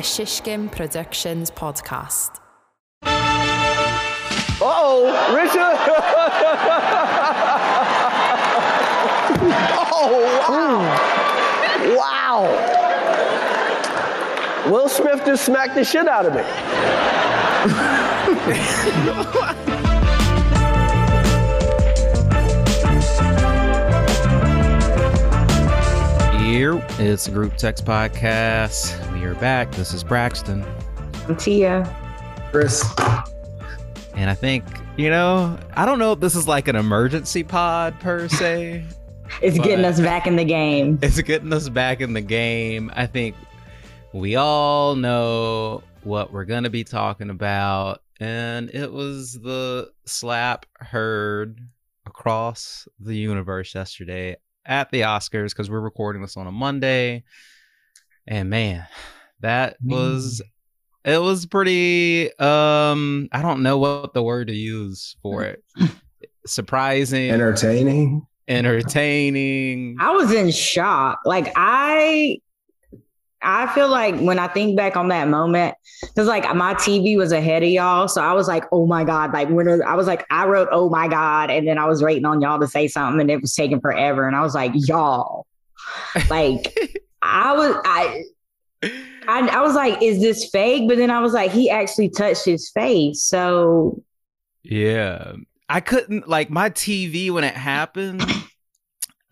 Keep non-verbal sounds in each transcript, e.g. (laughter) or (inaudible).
a Shishkin Productions podcast. oh, Richard. (laughs) oh, wow. Wow. Will Smith just smacked the shit out of me. Here, it's the Group Text Podcast. We are back. This is Braxton. I'm Tia. Chris. And I think, you know, I don't know if this is like an emergency pod per se. (laughs) It's getting us back in the game. (laughs) it's getting us back in the game. I think we all know what we're going to be talking about. And it was the slap heard across the universe yesterday at the Oscars because we're recording this on a Monday. And man, that was it was pretty um I don't know what the word to use for it. Surprising, Entertaining. entertaining. I was in shock. Like I I feel like when I think back on that moment, because like my TV was ahead of y'all. So I was like, oh my God. Like when I was like, I wrote, oh my God. And then I was waiting on y'all to say something and it was taking forever. And I was like, y'all. Like (laughs) I was I I, I was like, is this fake? But then I was like, he actually touched his face. So Yeah. I couldn't like my TV when it happened.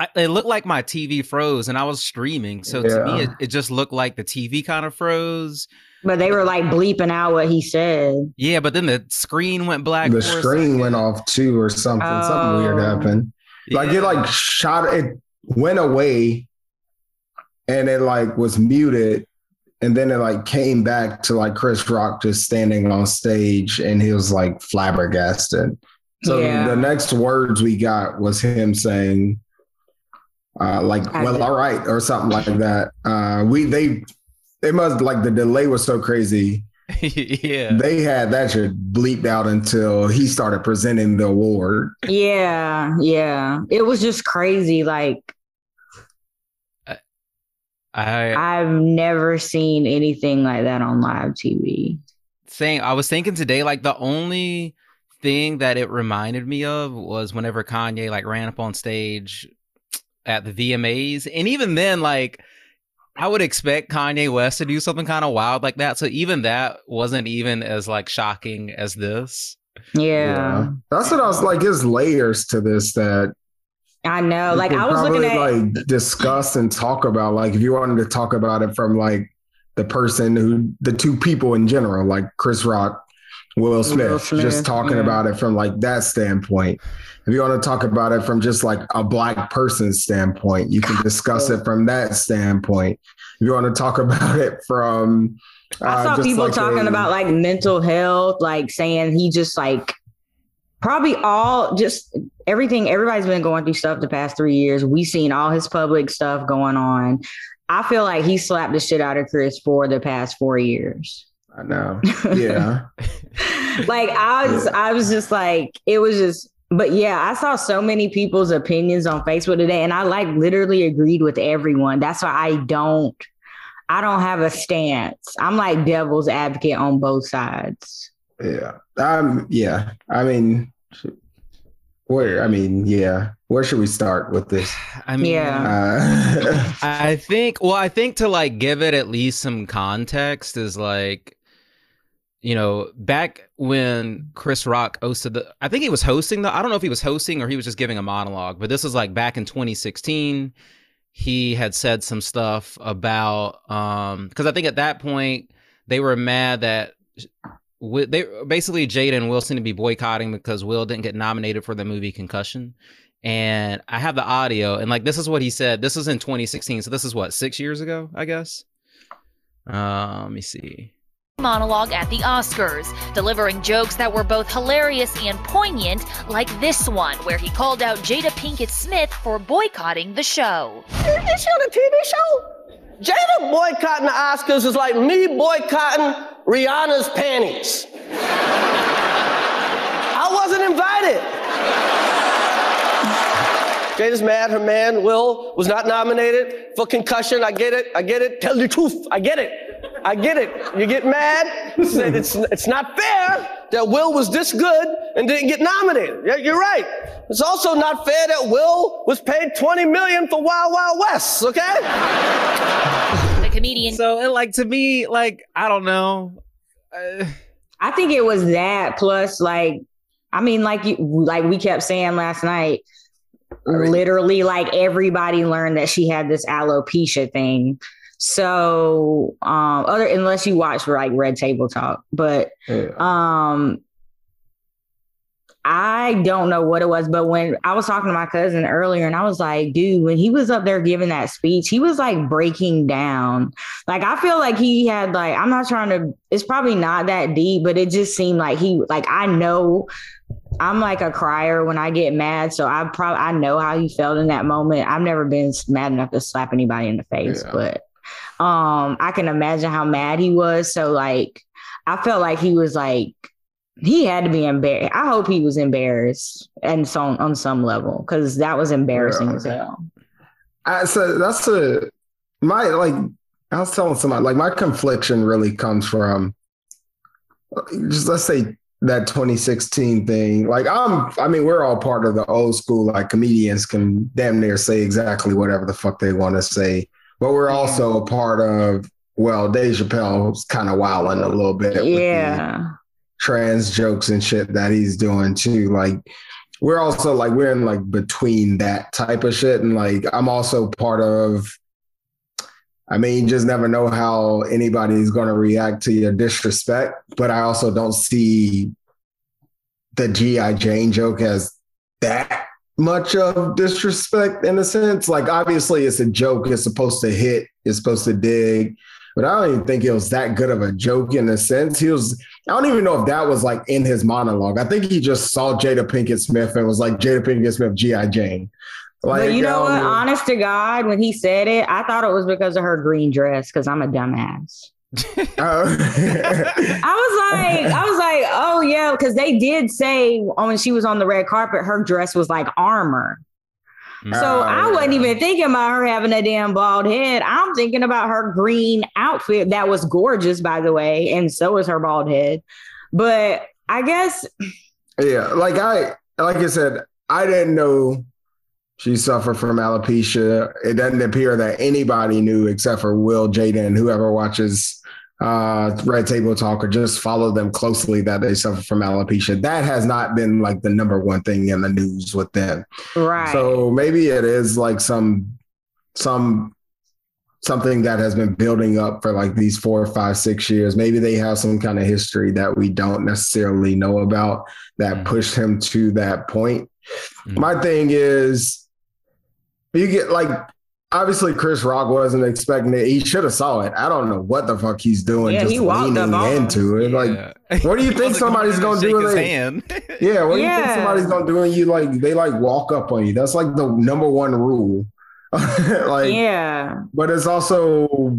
I, it looked like my TV froze and I was streaming. So to me, it, it just looked like the TV kind of froze. but they were like bleeping out what he said. Yeah, but then the screen went black. The screen went off too, or something. Something weird Oh. happened. Like Yeah. it, like shot. It went away, and it like was muted, and then it like came back to like Chris Rock just standing on stage, and he was like flabbergasted. So Yeah. the next words we got was him saying, uh, like, I well, did. all right, or something like that. Uh, we they it must like the delay was so crazy. (laughs) yeah. They had that shit bleeped out until he started presenting the award. Yeah, yeah. It was just crazy. Like I I've never seen anything like that on live TV. saying I was thinking today, like the only thing that it reminded me of was whenever Kanye like ran up on stage at the VMAs, and even then, like I would expect Kanye West to do something kind of wild like that. So even that wasn't even as like shocking as this. Yeah. That's what I was like. There's layers to this that I know. you Like I was looking at like discuss and talk about. Like if you wanted to talk about it from like the person who the two people in general, like Chris Rock, Will Smith, Smith, just talking yeah. about it from like that standpoint. If you want to talk about it from just like a black person's standpoint, you can discuss it from that standpoint. If you want to talk (laughs) about it from I uh, saw people like talking a- about like mental health, like saying he just like probably all just everything everybody's been going through stuff the past three years. We've seen all his public stuff going on. I feel like he slapped the shit out of Chris for the past four years. I know. (laughs) Yeah. like I was, I was just like, it was just, but yeah, I saw so many people's opinions on Facebook today, and I like literally agreed with everyone. That's why I don't, I don't have a stance. I'm like devil's advocate on both sides. Yeah. Um. Yeah. I mean, where? I mean, yeah. Where should we start with this? I mean, Yeah. Uh, (laughs) I think well, I think to like give it at least some context is like you know, back when Chris Rock hosted the I think he was hosting the I don't know if he was hosting or he was just giving a monologue, but this was like back in 2016. He had said some stuff about um cuz I think at that point they were mad that Wi- they basically Jada and Will seem to be boycotting because Will didn't get nominated for the movie Concussion. And I have the audio, and like this is what he said. This was in 2016, so this is what six years ago, I guess. Uh, let me see. monologue at the Oscars, delivering jokes that were both hilarious and poignant, like this one, where he called out Jada Pinkett Smith for boycotting the show. Is she on a TV show? Jada boycotting the Oscars is like me boycotting Rihanna's panties. I wasn't invited. Jada's mad her man, Will, was not nominated for concussion. I get it. I get it. Tell the truth. I get it. I get it. You get mad. Said it's it's not fair that Will was this good and didn't get nominated. Yeah, you're right. It's also not fair that Will was paid 20 million for Wild Wild West. Okay. The comedian So, it, like to me, like I don't know. Uh, I think it was that plus like I mean like you like we kept saying last night literally like everybody learned that she had this alopecia thing. So um other unless you watch like Red Table Talk, but Yeah. um I don't know what it was, but when I was talking to my cousin earlier and I was like, dude, when he was up there giving that speech, he was like breaking down. Like I feel like he had like I'm not trying to it's probably not that deep, but it just seemed like he like I know I'm like a crier when I get mad, so I probably I know how he felt in that moment. I've never been mad enough to slap anybody in the face, Yeah. but um I can imagine how mad he was. So like I felt like he was like he had to be embarrassed. I hope he was embarrassed and so on some level because that was embarrassing Yeah. as hell. I, so that's a my like I was telling somebody like my confliction really comes from just let's say that 2016 thing. Like I'm I mean we're all part of the old school like comedians can damn near say exactly whatever the fuck they want to say, but we're also a part of well Dave Chappelle's kind of wilding a little bit. Yeah. trans jokes and shit that he's doing too. Like we're also like we're in like between that type of shit. And like I'm also part of I mean, you just never know how anybody's gonna react to your disrespect. But I also don't see the G.I. Jane joke as that much of disrespect in a sense. Like obviously it's a joke, it's supposed to hit, it's supposed to dig. But I don't even think it was that good of a joke in a sense. He was I don't even know if that was like in his monologue. I think he just saw Jada Pinkett Smith and was like Jada Pinkett Smith, G.I. Jane. Like, but you know um, what? don't Honest to God, when he said it, I thought it was because of her green dress because I'm a dumbass. Uh, I was like, I was like, oh yeah, because they did say when she was on the red carpet, her dress was like armor. So Oh, I wasn't yeah. even thinking about her having a damn bald head. I'm thinking about her green outfit that was gorgeous, by the way, and so was her bald head. But I guess yeah, like I like I said, I didn't know she suffered from alopecia. It doesn't appear that anybody knew except for Will, Jada, and whoever watches uh Red Table Talk or just follow them closely that they suffer from alopecia. That has not been like the number one thing in the news with them. right. So maybe it is like some some something that has been building up for like these four, five, six years. Maybe they have some kind of history that we don't necessarily know about that Mhm. pushed him to that point. Mhm. My thing is you get like obviously Chris Rock wasn't expecting it. He should have saw it. I don't know what the fuck he's doing, Yeah, just he walked leaning up into it. Like what do you (laughs) think somebody's going gonna do shake when his they- hand. (laughs) yeah, what do you think somebody's gonna do when you like they like walk up on you? That's like the number one rule. (laughs) like, yeah. but it's also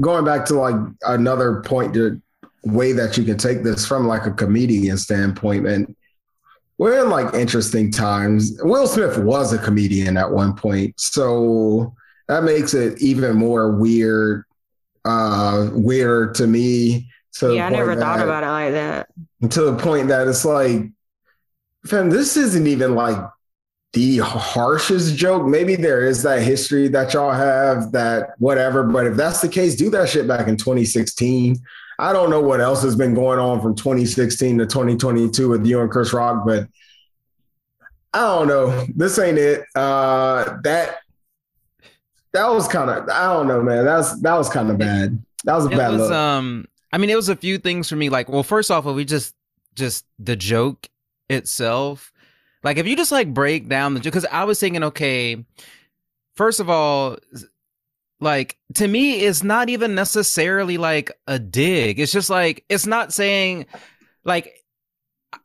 going back to like another point to way that you can take this from like a comedian standpoint. And we're in like interesting times. Will Smith was a comedian at one point, so that makes it even more weird. Uh, weirder to me. To Yeah, I never thought that- about it like that. to the point that it's like, fam, this isn't even like the harshest joke. Maybe there is that history that y'all have that whatever, but if that's the case, do that shit back in 2016. I don't know what else has been going on from 2016 to 2022 with you and Chris Rock, but I don't know. This ain't it. Uh that that was kind of I don't know, man. That's that was kind of bad. That was a it bad was look. um i mean it was a few things for me like well first off if we just just the joke itself like if you just like break down the joke because i was thinking okay first of all like to me it's not even necessarily like a dig it's just like it's not saying like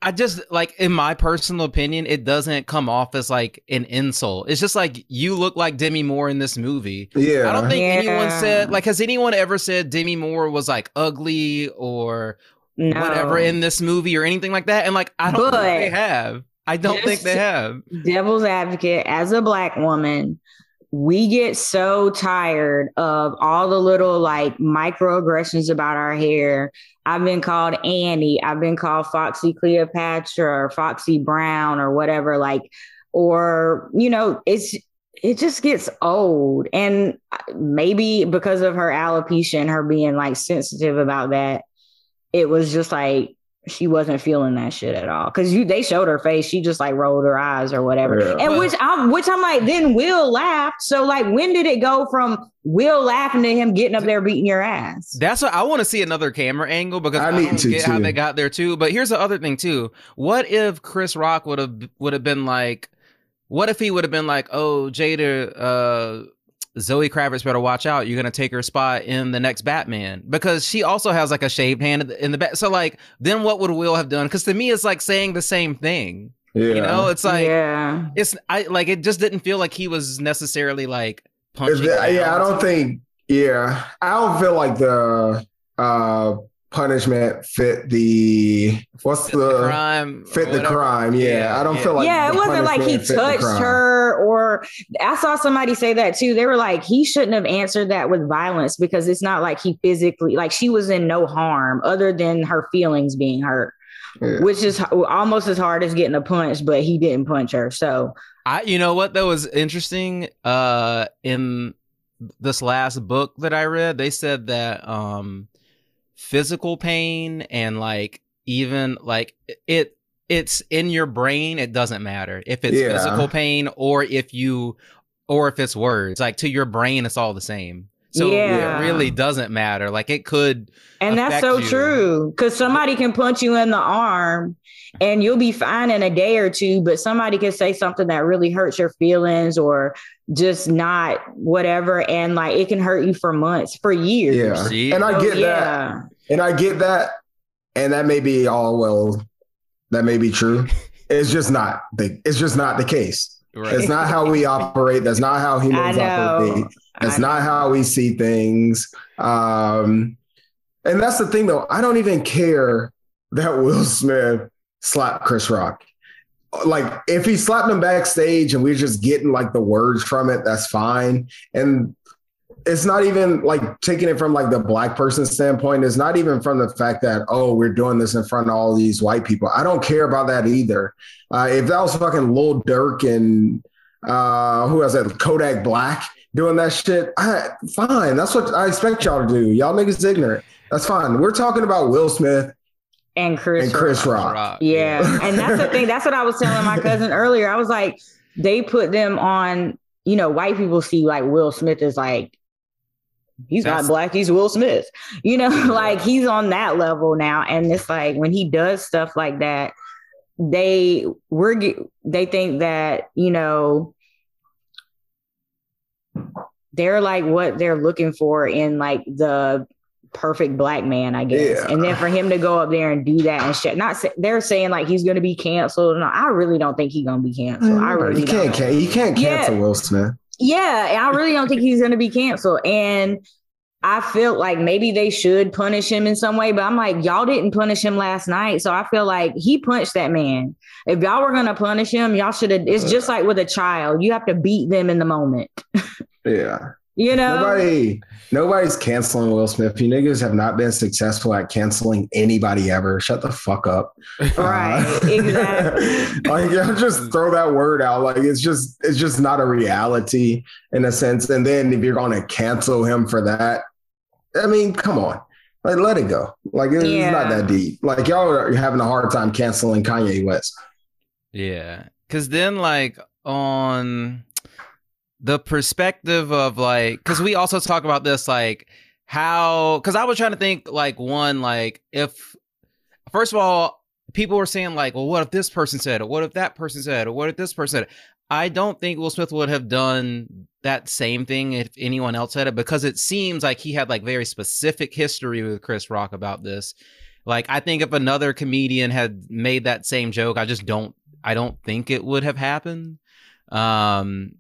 I just like in my personal opinion, it doesn't come off as like an insult. It's just like you look like Demi Moore in this movie. yeah. I don't think anyone said like has anyone ever said Demi Moore was like ugly or No. whatever in this movie or anything like that? And like I don't But- think they have. I don't think they have. devil's advocate as a black woman we get so tired of all the little like microaggressions about our hair. I've been called Annie, I've been called Foxy Cleopatra or Foxy Brown or whatever, like, or, you know, it's, it just gets old. And uh, maybe because of her alopecia and her being like sensitive about that, it was just like, she wasn't feeling that shit at all. Because you they showed her face. She just like rolled her eyes or whatever. Yeah. and which i'm which i'm like then will laughed. So like when did it go from will laughing to him getting up there beating your ass? That's what i want to see another camera angle because i, I need to get too. how they got there too. But here's the other thing too. What if chris rock would have would have been like what if he would have been like oh jada uh Zoe Kravitz better watch out. You're gonna take her spot in the next Batman because she also has like a shaved hand in the back. So like, then what would Will have done? Because to me, it's like saying the same thing. Yeah. You know, it's like yeah. It's I like it just didn't feel like he was necessarily like punching. yeah, I don't think. Yeah, I don't feel like the uh punishment fit the what's fit the, the, crime fit the crime yeah, yeah, i don't yeah. feel like yeah it wasn't like he touched her or i saw somebody say that too. They were like he shouldn't have answered that with violence because it's not like he physically like she was in no harm other than her feelings being hurt yeah. which is almost as hard as getting a punch but he didn't punch her. So i you know what? That was interesting uh in this last book that i read they said that um physical pain and like even like it it's in your brain it doesn't matter if it's yeah. physical pain or if you or if it's words like to your brain it's all the same so yeah. it really doesn't matter like it could and that's so you. true because somebody can punch you in the arm and you'll be fine in a day or two but somebody can say something that really hurts your feelings or just not whatever and like it can hurt you for months for years yeah and i get so, yeah. that and I get that, and that may be all well, that may be true. It's just not the it's just not the case. Right. It's not how we operate. That's not how (laughs) humans operate. That's not how we see things. Um, and that's the thing, though. I don't even care that Will Smith slapped Chris Rock. Like, if he slapped him backstage and we're just getting like the words from it, that's fine. And it's not even like taking it from like the black person standpoint. It's not even from the fact that oh we're doing this in front of all these white people. I don't care about that either. Uh, if that was fucking Lil Durk and uh, who has that Kodak Black doing that shit, I, fine. That's what I expect y'all to do. Y'all niggas ignorant. That's fine. We're talking about Will Smith and Chris and Chris Rock. Rock. Yeah, and that's the thing. That's what I was telling my (laughs) cousin earlier. I was like, they put them on. You know, white people see like Will Smith is like he's That's, not black he's will smith you know (laughs) like he's on that level now and it's like when he does stuff like that they we're they think that you know they're like what they're looking for in like the perfect black man, I guess. Yeah. And then for him to go up there and do that and shit, not say, they're saying like he's going to be canceled. No, I really don't think he's going to be canceled. I oh, really you can't, can, you can't cancel yeah. Will Smith. Yeah, I really don't think he's going to be canceled. And I feel like maybe they should punish him in some way, but I'm like, y'all didn't punish him last night. So I feel like he punched that man. If y'all were going to punish him, y'all should have. It's uh. just like with a child, you have to beat them in the moment. (laughs) yeah. You know, nobody, nobody's canceling Will Smith. You niggas have not been successful at canceling anybody ever. Shut the fuck up. (laughs) Right. Uh, (laughs) exactly. like, yeah, just throw that word out. Like, it's just, it's just not a reality in a sense. And then if you're going to cancel him for that, I mean, come on. Like, let it go. Like, it's yeah. not that deep. Like, y'all are having a hard time canceling Kanye West. Yeah. Cause then, like, on the perspective of like because we also talk about this like how because i was trying to think like one like if first of all people were saying like well what if this person said or what if that person said or what if this person said i don't think will smith would have done that same thing if anyone else said it because it seems like he had like very specific history with chris rock about this. Like i think if another comedian had made that same joke i just don't i don't think it would have happened. Um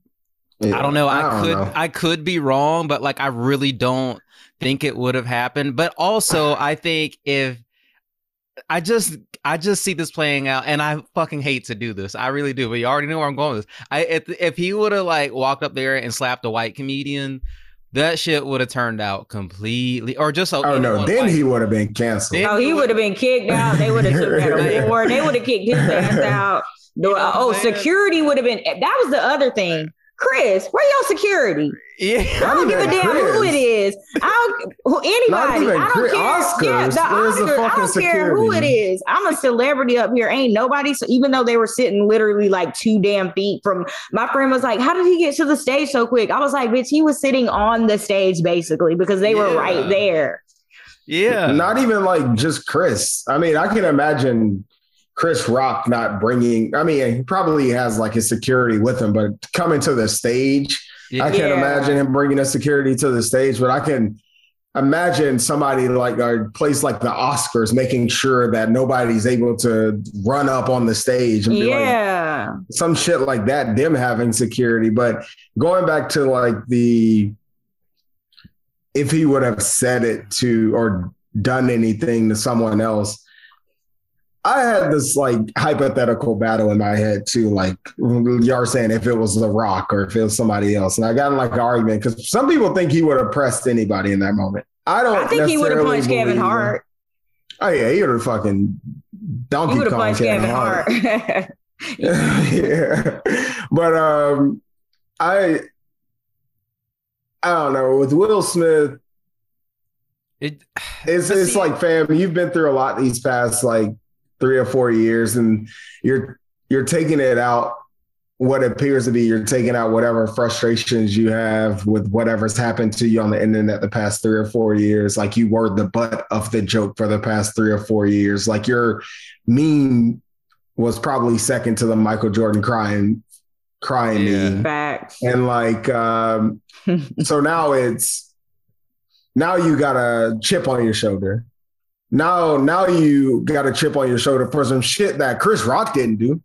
yeah, I don't know. I, I don't could know. I could be wrong, but like I really don't think it would have happened. But also, (sighs) I think if I just I just see this playing out, and I fucking hate to do this. I really do, but you already know where I'm going with this. I if, if he would have like walked up there and slapped a white comedian, that shit would have turned out completely, or just oh no, then he would have been canceled. Then oh, he would have been kicked (laughs) out. They would have took that award. They would have kicked his ass (laughs) out. You know oh, security would have been. That was the other thing. Chris, where your security? Yeah, I don't give a damn Chris. who it is. I don't who anybody. I don't Chris, care. Oscars. Yeah, the Oscars. The I don't security? care who it is. I'm a celebrity up here. Ain't nobody. So even though they were sitting literally like two damn feet from, my friend was like, "How did he get to the stage so quick?" I was like, "Bitch, he was sitting on the stage basically because they yeah. were right there." Yeah, not even like just Chris. I mean, I can imagine Chris Rock not bringing, I mean, he probably has like his security with him, but coming to the stage, yeah. I can't imagine him bringing a security to the stage, but I can imagine somebody like a place like the Oscars making sure that nobody's able to run up on the stage and be yeah. like some shit like that, them having security. But going back to like the, if he would have said it to or done anything to someone else, I had this like hypothetical battle in my head too, like you're saying if it was The Rock or if it was somebody else, and I got in like an argument because some people think he would have pressed anybody in that moment. I don't. I think he would have punched Kevin Hart. Him. Oh yeah, he would have fucking donkey Kong punched Kevin, Kevin Hart. Hart. (laughs) (laughs) yeah, but um, I I don't know with Will Smith. It, (sighs) it's it's like fam, you've been through a lot these past like three or four years, and you're you're taking it out what appears to be you're taking out whatever frustrations you have with whatever's happened to you on the internet the past three or four years. Like you were the butt of the joke for the past three or four years. Like your meme was probably second to the Michael Jordan crying crying yeah. meme. Facts. And like um (laughs) so now it's now you got a chip on your shoulder now now you got a chip on your shoulder for some shit that Chris Rock didn't do.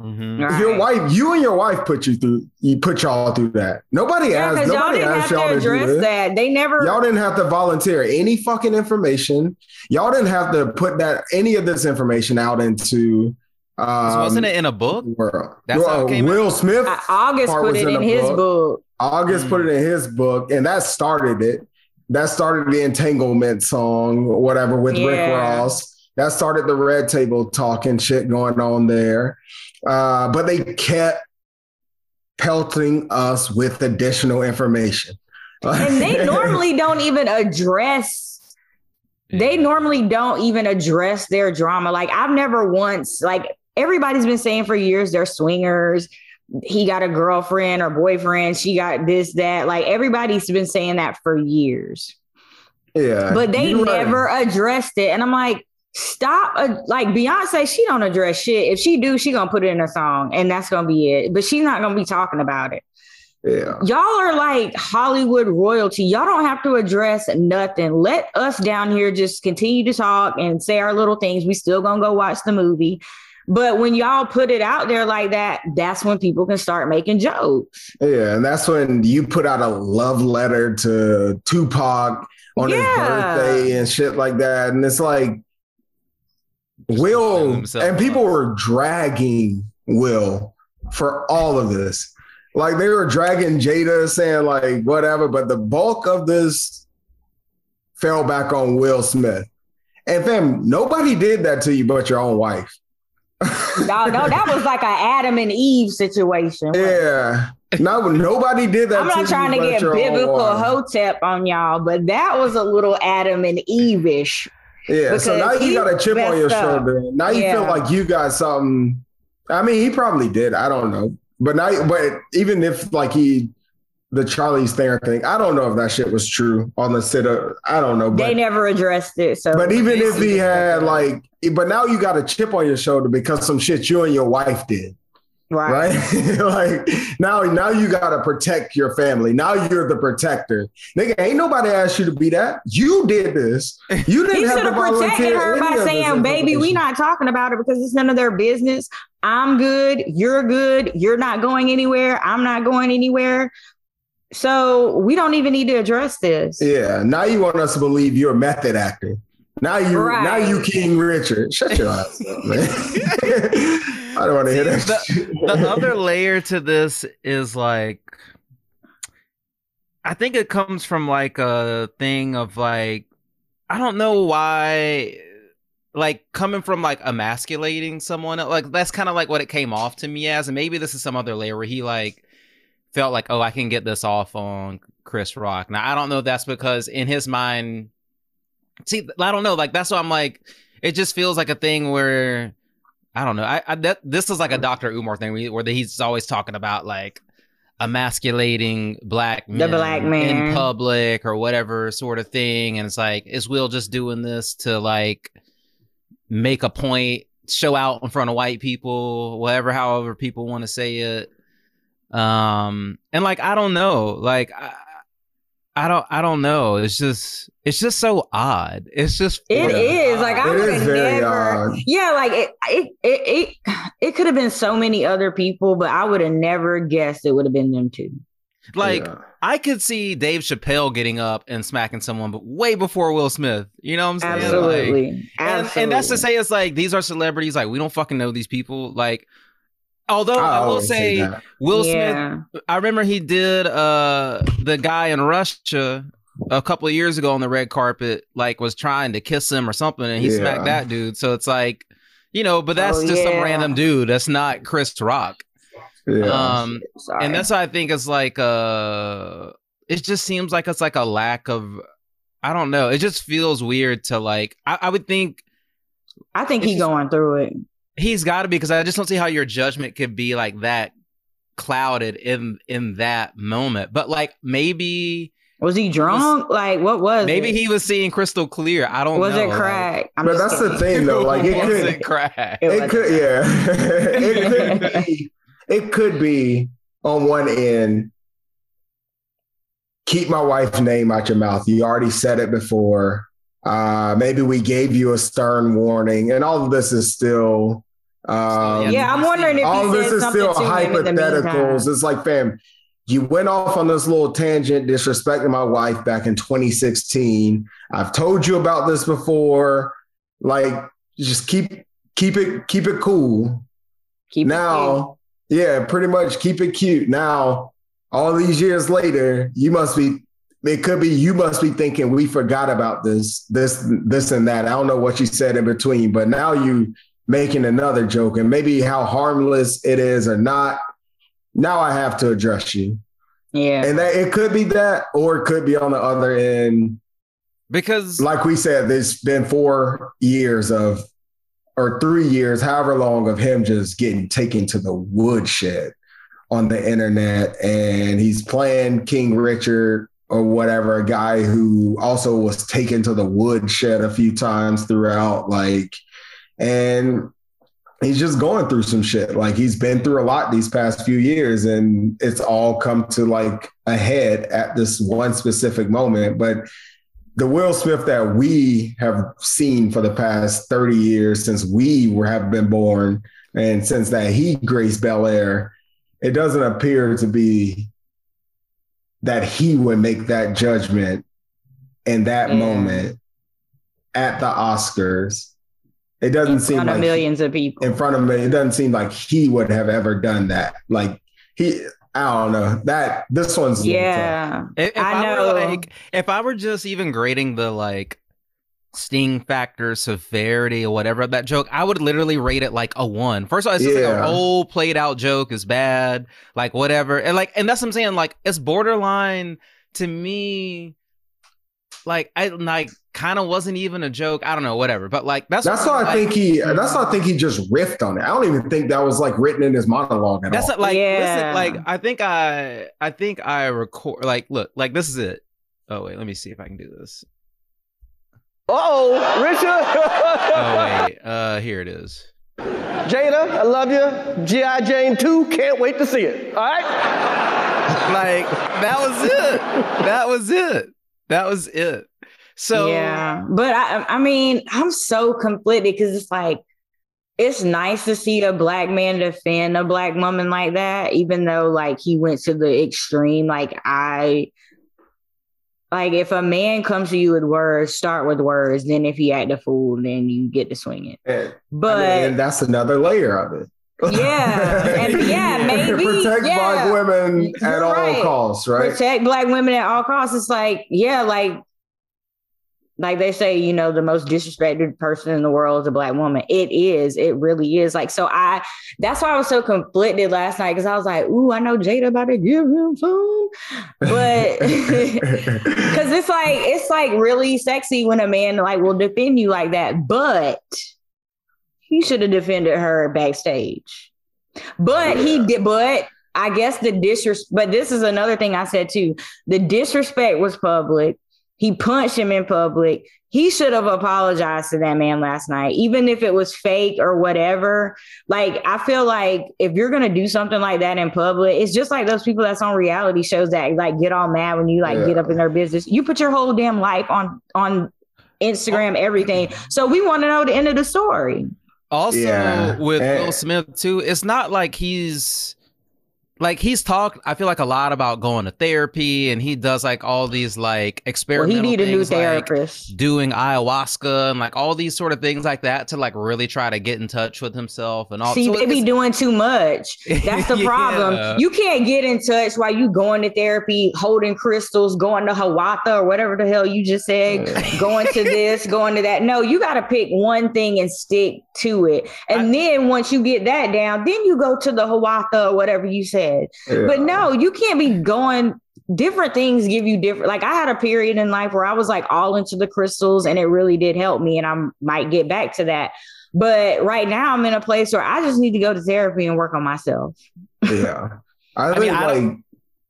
Mm-hmm. Right. Your wife, you and your wife put you through. You put y'all through that. Nobody yeah, asked. Nobody y'all asked y'all to, address to that. They never. Y'all didn't have to volunteer any fucking information. Y'all didn't have to put that any of this information out into. Um, wasn't it in a book? World. That's well, how it came Will Smith. Uh, August put it in, in his book. book. August mm. put it in his book, and that started it that started the entanglement song or whatever with yeah. Rick Ross. That started the red table talking shit going on there. Uh, but they kept pelting us with additional information. and they (laughs) normally don't even address they normally don't even address their drama. Like I've never once like everybody's been saying for years they're swingers he got a girlfriend or boyfriend, she got this, that. Like everybody's been saying that for years. Yeah. But they never right. addressed it. And I'm like, stop uh, like Beyonce, she don't address shit. If she do, she gonna put it in a song and that's gonna be it. But she's not gonna be talking about it. Yeah. Y'all are like Hollywood royalty. Y'all don't have to address nothing. Let us down here just continue to talk and say our little things. We still gonna go watch the movie. But when y'all put it out there like that, that's when people can start making jokes. Yeah, and that's when you put out a love letter to Tupac on yeah. his birthday and shit like that. And it's like Will and people were dragging Will for all of this. Like they were dragging Jada saying like whatever, but the bulk of this fell back on Will Smith. And fam, nobody did that to you but your own wife no, no, that was like an Adam and Eve situation. Yeah. No, nobody did that. I'm not trying to get biblical hotep on y'all, but that was a little Adam and Eve-ish. Yeah. So now you got a chip on your up. shoulder. Now you yeah. feel like you got something. I mean, he probably did. I don't know. But now, but even if like he the Charlize Theron thing. I don't know if that shit was true on the sit up. I don't know. But, they never addressed it. So, but even if he had like, but now you got a chip on your shoulder because some shit you and your wife did. Right. Right. (laughs) like now, now you gotta protect your family. Now you're the protector. Nigga, ain't nobody asked you to be that. You did this. You (laughs) didn't have to protected her by saying, baby, we not talking about it because it's none of their business. I'm good. You're good. You're not going anywhere. I'm not going anywhere. So we don't even need to address this. Yeah. Now you want us to believe you're a method actor. Now you, Right. now you King Richard. Shut your ass up, man. (laughs) (laughs) I don't want to hear that. the, the other layer to this is like I think it comes from like a thing of like I don't know why like coming from like emasculating someone like that's kind of like what it came off to me as and maybe this is some other layer where he like felt like oh I can get this off on Chris Rock. Now I don't know if that's because in his mind see I don't know like that's why I'm like it just feels like a thing where I don't know. I, I that this is like a Dr. Umar thing where, he's always talking about like emasculating black men black man. in public or whatever sort of thing, and it's like is Will just doing this to like make a point, show out in front of white people, whatever, however people want to say it. Um, and like I don't know, like I, I don't, I don't know. It's just, it's just so odd. It's just it is Yeah. is like I would have never. odd. Yeah, like it, it, it, it, it could have been so many other people, but I would have never guessed it would have been them two. like. Yeah. I could see Dave Chappelle getting up and smacking someone, but way before Will Smith. You know what I'm saying? Like, Absolutely, and, absolutely. and that's to say, it's like these are celebrities. Like we don't fucking know these people. Like, although I, will always say, that. Will Smith. I remember he did uh the guy in Russia a couple of years ago on the red carpet, like was trying to kiss him or something, and he Yeah. smacked that dude. So it's like, you know, but that's Oh, just some random dude. That's not Chris Rock. Yeah. Um, Sorry. and that's why I think it's like uh it just seems like it's like a lack of I don't know. It just feels weird to like I, I would think I think he's going through it. He's gotta be because I just don't see how your judgment could be like that clouded in in that moment. But like maybe Was he drunk? like what was? maybe it? he was seeing crystal clear. I don't know. was know. it like- crack? I'm but just that's the thing, though. Like it (laughs) could, it crack? It it could, yeah, (laughs) it could (laughs) be. It could be on one end. Keep my wife's name out your mouth. You already said it before. Uh, maybe we gave you a stern warning, and all of this is still. Um, Yeah, I'm wondering if all he this said is something still to him in the meantime. hypotheticals. It's like, fam, you went off on this little tangent disrespecting my wife back in 2016. I've told you about this before. Like, just keep keep it keep it cool. Keep it now, yeah, pretty much keep it cute. Now, all these years later, you must be. It could be you must be thinking we forgot about this, this, this, and that. I don't know what you said in between, but now you making another joke, and maybe how harmless it is or not. Now I have to address you. Yeah. and that it could be that, or it could be on the other end. Because Like we said, there's been four years of, or three years, however long, of him just getting taken to the woodshed on the internet, and he's playing King Richard or whatever, a guy who also was taken to the woodshed a few times throughout, like, and he's just going through some shit. Like he's been through a lot these past few years, and it's all come to like a head at this one specific moment. But the Will Smith that we have seen for the past 30 years since we were have been born and since that he graced Bel Air, it doesn't appear to be that he would make that judgment in that Yeah. moment at the Oscars. It doesn't in seem front of like millions of people. in front of me. It doesn't seem like he would have ever done that. Like he, I don't know that this one's a little tough. yeah. If, if I I, know. were like, if I were just even grading the like sting factor, severity, or whatever of that joke, I would literally rate it like a one. First of all, it's just like a whole played out joke is bad, like whatever, and like, and that's what I'm saying. Like, it's borderline to me. Like, I like kind of wasn't even a joke. I don't know, whatever. But like, that's That's what why I'm, like, think he. That's why I think he just riffed on it. I don't even think that was like written in his monologue at That's all. not, like Yeah. listen, like I think I I think I record like look like this is it. Oh wait, let me see if I can do this. Uh oh, Richard. Oh (laughs) wait, uh here it is. Jada, I love you. G.I. Jane 2, can't wait to see it. All right? Like that was it. That was it. That was it. So yeah, but I, I mean, I'm so conflicted because it's like it's nice to see a black man defend a black woman like that, even though like he went to the extreme. Like I, Like if a man comes to you with words, start with words. Then if he act a fool, then you get to swing it. And, But I mean, and that's another layer of it. Yeah, and yeah, (laughs) maybe, protect yeah. black women at You're all right. costs, right? protect black women at all costs. It's like, yeah, like like they say, you know, the most disrespected person in the world is a black woman. It is. It really is. Like, so I that's why I was so conflicted last night because I was like, ooh, I know Jada about to give him some. But (laughs) (laughs) because it's like it's like really sexy when a man like will defend you like that. But he should have defended her backstage. But he did. But I guess the disrespect. But this is another thing I said too. The disrespect was public. He punched him in public. He should have apologized to that man last night, even if it was fake or whatever. Like, I feel like if you're gonna do something like that in public, it's just like those people that's on reality shows that like get all mad when you like Yeah. get up in their business. You put your whole damn life on on Instagram, oh. everything. So we want to know the end of the story. Also, Yeah. with Eh. Will Smith too, it's not like he's like he's talked. I feel like a lot about going to therapy, and he does like all these like Well, experimental he need a new things, like therapist. doing ayahuasca and like all these sort of things like that to like really try to get in touch with himself and all. See, so they be doing too much. That's the (laughs) Yeah. problem. You can't get in touch while you going to therapy, holding crystals, going to Hawata or whatever the hell you just said, going to this, (laughs) going to that. No, you got to pick one thing and stick to it. And then once you get that down, then you go to the Hawata or whatever you said. Yeah. But no, you can't be going. Different things give you different. Like I had a period in life where I was like all into the crystals, and it really did help me. And I might get back to that. But right now, I'm in a place where I just need to go to therapy and work on myself. yeah. (laughs) I I think mean, I like don't-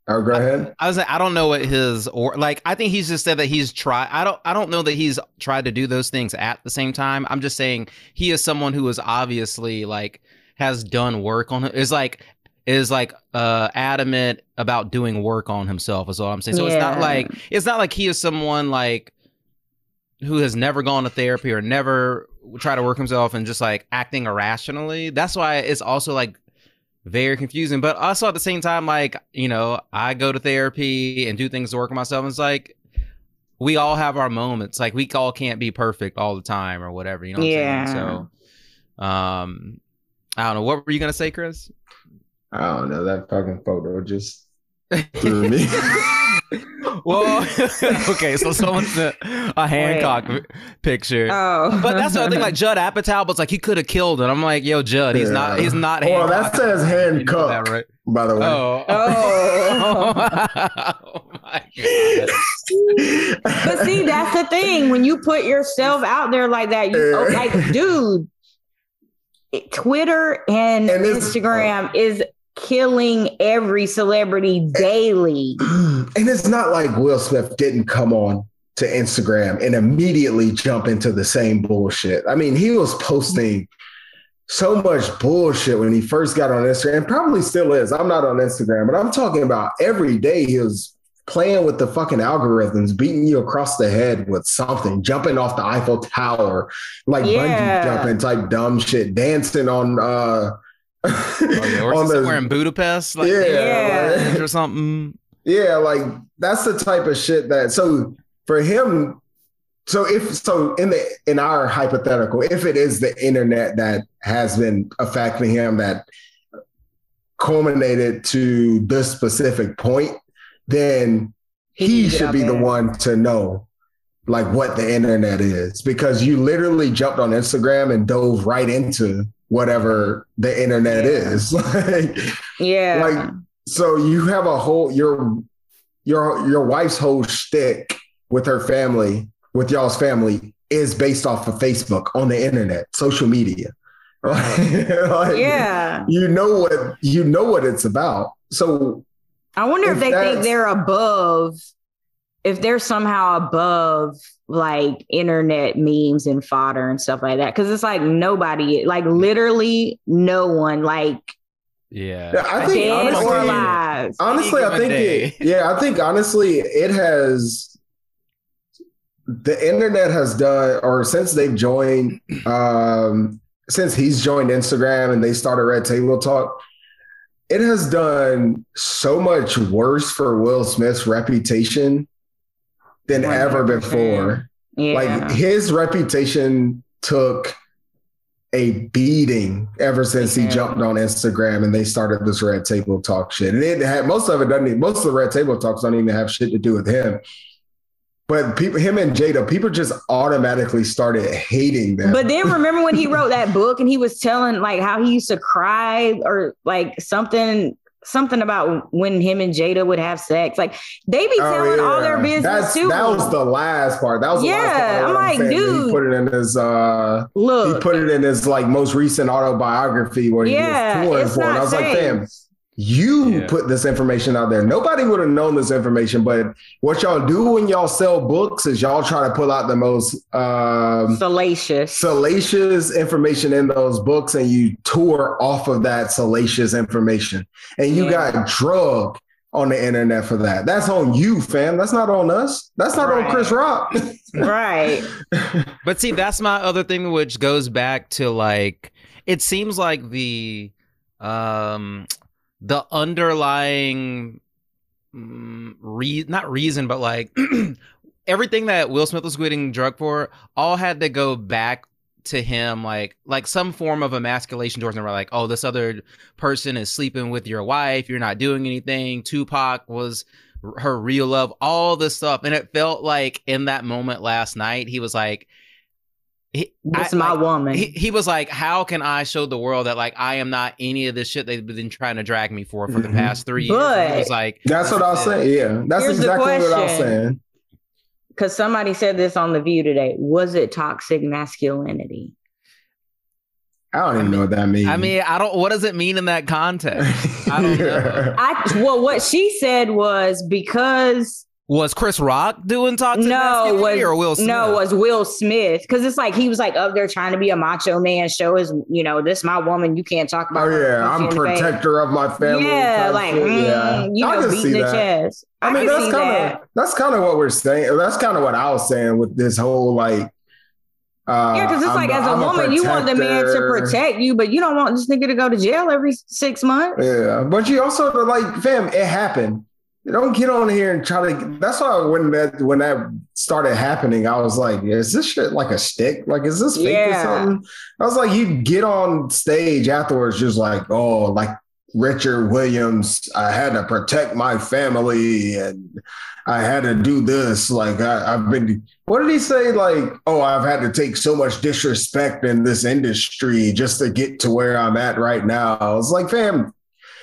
oh go ahead. I was like, I don't know what his or like. I think he's just said that he's tried. I don't. I don't know that he's tried to do those things at the same time. I'm just saying he is someone who is obviously like has done work on it. Is like is like uh adamant about doing work on himself. Is all I'm saying. So it's not like it's not like he is someone like who has never gone to therapy or never try to work himself and just like acting irrationally. That's why it's also like very confusing. But also at the same time, like, you know, I go to therapy and do things to work on myself. And it's like we all have our moments. Like we all can't be perfect all the time or whatever, you know what Yeah. I'm saying? So um I don't know. What were you gonna say, Chris? I don't know. That fucking photo just (laughs) threw me. well, (laughs) okay, so someone sent a Hancock picture. Oh, But that's the other thing. Like Judd Apatow was like he could have killed it. I'm like, yo, Judd, he's Yeah. not. He's not. Well, Hancock. that says You know that, right? by the way. Oh. Oh. (laughs) oh my god. but see, that's the thing. When you put yourself out there like that, you like, dude, Twitter and, And Instagram is killing every celebrity daily. (clears throat) and it's not like Will Smith didn't come on to Instagram and immediately jump into the same bullshit. I mean, he was posting so much bullshit when he first got on Instagram, probably still is. I'm not on Instagram, but I'm talking about every day he was playing with the fucking algorithms, beating you across the head with something, jumping off the Eiffel Tower, like Yeah. bungee jumping type dumb shit, dancing on uh Oh, yeah, or (laughs) on somewhere in Budapest, like Yeah. yeah. or something. Yeah, like that's the type of shit that so for him so if so in the in our hypothetical, if it is the internet that has been affecting him that culminated to this specific point, then He he needs to get should out be the one to know like what the internet is because you literally jumped on Instagram and dove right into whatever the internet Yeah. is. (laughs) like Yeah. like so you have a whole your your your wife's whole shtick with her family, with y'all's family, is based off of Facebook on the internet, social media. (laughs) Like, yeah. You know what you know what it's about. So I wonder if, If they think they're above, if they're somehow above like internet memes and fodder and stuff like that. Cause it's like nobody, like literally no one, like Yeah. I think honestly, or alive. honestly, Any I think it, yeah, I think honestly, it has the internet has done, or since they've joined, um, since he's joined Instagram and they started Red Table Talk, it has done so much worse for Will Smith's reputation than ever 100%. before. Yeah. Like his reputation took a beating ever since he jumped on Instagram and they started this red table talk shit. And it had most of it doesn't even, most of the red table talks don't even have shit to do with him. But people him and Jada, people just automatically started hating them. But then (laughs) remember when he wrote that book and he was telling like how he used to cry or like something something about when him and Jada would have sex. Like they be Oh, telling all their yeah. business That's, too. That was the last part. That was the last Yeah. I'm like, dude. He put it in his uh look. he put it in his like most recent autobiography where he was touring for it. And I was like, safe. Fam, you Yeah. put this information out there. Nobody would have known this information, but what y'all do when y'all sell books is y'all try to pull out the most um salacious. salacious information in those books and you tour off of that salacious information. And you Yeah. got drug on the internet for that. That's on you, fam. That's not on us. That's not on Chris Rock. right. (laughs) But see, that's my other thing, which goes back to like it seems like the um the underlying mm, re- not reason, but like (clears throat) everything that Will Smith was getting drug for all had to go back to him like like some form of emasculation towards him where like oh this other person is sleeping with your wife you're not doing anything tupac was her real love all this stuff. And it felt like in that moment last night he was like he, That's I- my like, woman. he, he was like how can i show the world that like i am not any of this shit they've been trying to drag me for for the Mhm. past three years he But- was like That's what I was saying. Yeah. That's Here's exactly what I was saying. Because somebody said this on the view today. Was it toxic masculinity? I don't even know what that means. i mean i don't what does it mean in that context I don't (laughs) know. I well, what she said was because was chris rock doing toxic no masculinity was or will smith no was Will Smith because it's like he was like up there trying to be a macho man, show his you know this my woman, you can't talk about. Oh yeah, I'm punch you in the face. protector of my family. Yeah, like shit. mm, you I know, can beating see the that. chest. I mean, that's see kind that. of that's kind of what we're saying. That's kind of what I was saying with this whole like. Uh, Yeah, because it's I'm like as a I'm woman, you want the man to protect you, but you don't want this nigga to go to jail every six months. Yeah, but you also like, fam, it happened. Don't get on here and try to. That's why when that when that started happening, I was like, is this shit like a stick? Like, is this fake Yeah. or something? I was like, you get on stage afterwards, just like, oh, like Richard Williams, I had to protect my family and I had to do this. Like, I, I've been. What did he say? Like, oh, I've had to take so much disrespect in this industry just to get to where I'm at right now. I was like, fam,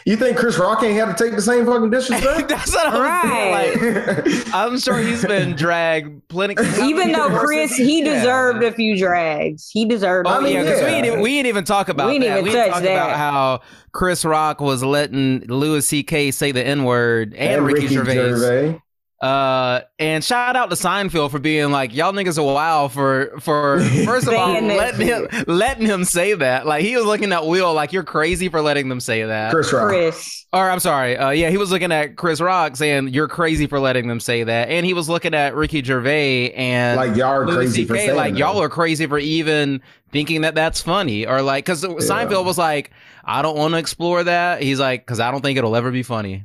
you think Chris Rock ain't had to take the same fucking disrespect? (laughs) that's what I was saying. Like, I'm sure he's been dragged plenty. (laughs) Even though Chris, he Yeah. deserved a few drags. He deserved. Oh I mean, yeah, because we yeah. ain't even, we ain't even talk about We ain't that. even we ain't touch talk that. about how Chris Rock was letting Louis C.K. say the N word and, Ricky, Gervais. Uh, and shout out to Seinfeld for being like, y'all niggas are wild for for (laughs) first of all letting him letting him say that. Like he was looking at Will like you're crazy for letting them say that. Chris Rock. Chris. Or I'm sorry, uh, yeah, he was looking at Chris Rock saying you're crazy for letting them say that, and he was looking at Ricky Gervais and Like y'all are Louis crazy for saying like that. y'all are crazy for even thinking that that's funny, or like because Seinfeld was like, I don't want to explore that. He's like, because I don't think it'll ever be funny,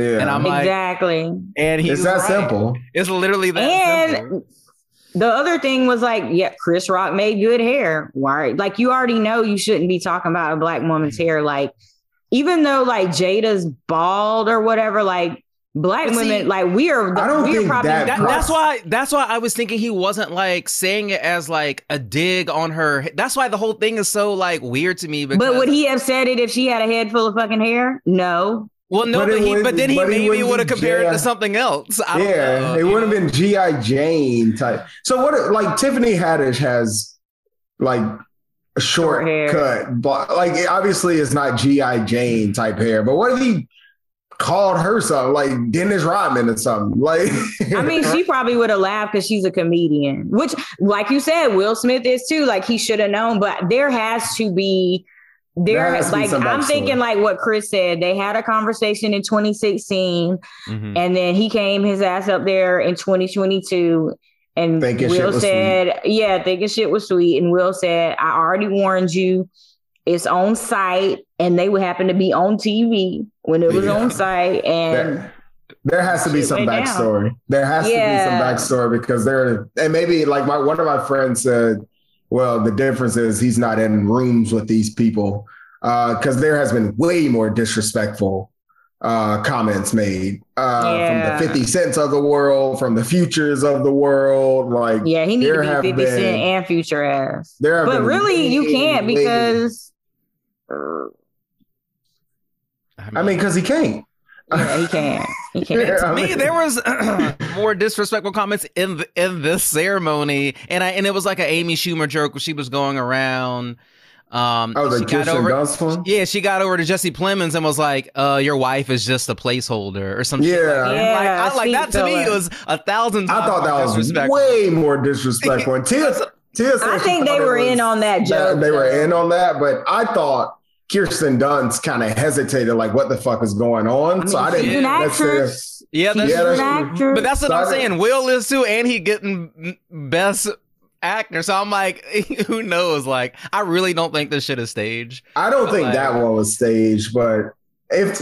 Yeah. and I'm like, exactly. and he's it's that right. simple. It's literally that And simple. the other thing was like, yeah, Chris Rock made good hair. Why? Like you already know you shouldn't be talking about a black woman's mm-hmm. hair. Like even though like Jada's bald or whatever, like black see, women, like we are. I don't we are think probably that- That, that's why. That's why I was thinking he wasn't like saying it as like a dig on her. That's why the whole thing is so like weird to me. Because, But would he have said it if she had a head full of fucking hair? No. Well, no, But but, he, but then he but he maybe wouldn't have be compared it to something else. I don't Yeah, know, it you would have been G.I. Jane type. So what like Tiffany Haddish has like a short, Short hair. cut, but like it obviously it's not G.I. Jane type hair. But what if he called her something like Dennis Rodman or something? Like I mean, she probably would have laughed because she's a comedian, which, like you said, Will Smith is too. Like he should have known, but there has to be. There, There has to be like I'm backstory. thinking, like what Chris said. They had a conversation in 2016, Mhm. and then he came his ass up there in 2022, and Thinking Will was said, "Yeah, thinking shit was sweet." And Will said, "I already warned you. It's on site, and they would happen to be on TV when it was Yeah. on site, and." that, There has to be some went down. backstory. There has Yeah. to be some backstory because there, and maybe like my one of my friends said, well, the difference is he's not in rooms with these people because there has been way more disrespectful uh, comments made uh, Yeah. from the 50 cents of the world, from the futures of the world. Like, Yeah, he needs to be 50 Cent been- and Future ass. there have But really, you can't because uh, I mean, because he can't. Yeah, he can't. He can't. Yeah, I me, mean- there was (clears throat) more disrespectful comments in the, in this ceremony, and I and it was like an Amy Schumer joke where she was going around. Um, Oh, the she got over, Dunst one? Yeah, she got over to Jesse Plemons and was like, "Uh, your wife is just a placeholder or something." Yeah. like. Yeah, like, I, like that to me filler. was a thousand. I thought that was way more disrespectful. (laughs) And Tia, Tia I think they thought it were in on that that joke. they were in on that, but I thought Kirsten Dunst kind of hesitated, like, what the fuck is going on? so I didn't. She's an necessarily- actress. Yeah, that's She's Yeah, an that's- actress. But that's what So I'm saying. Will is too, and he getting best actor. So I'm like, (laughs) who knows? Like, I really don't think this shit is staged. I don't think Like- that one was staged, but if,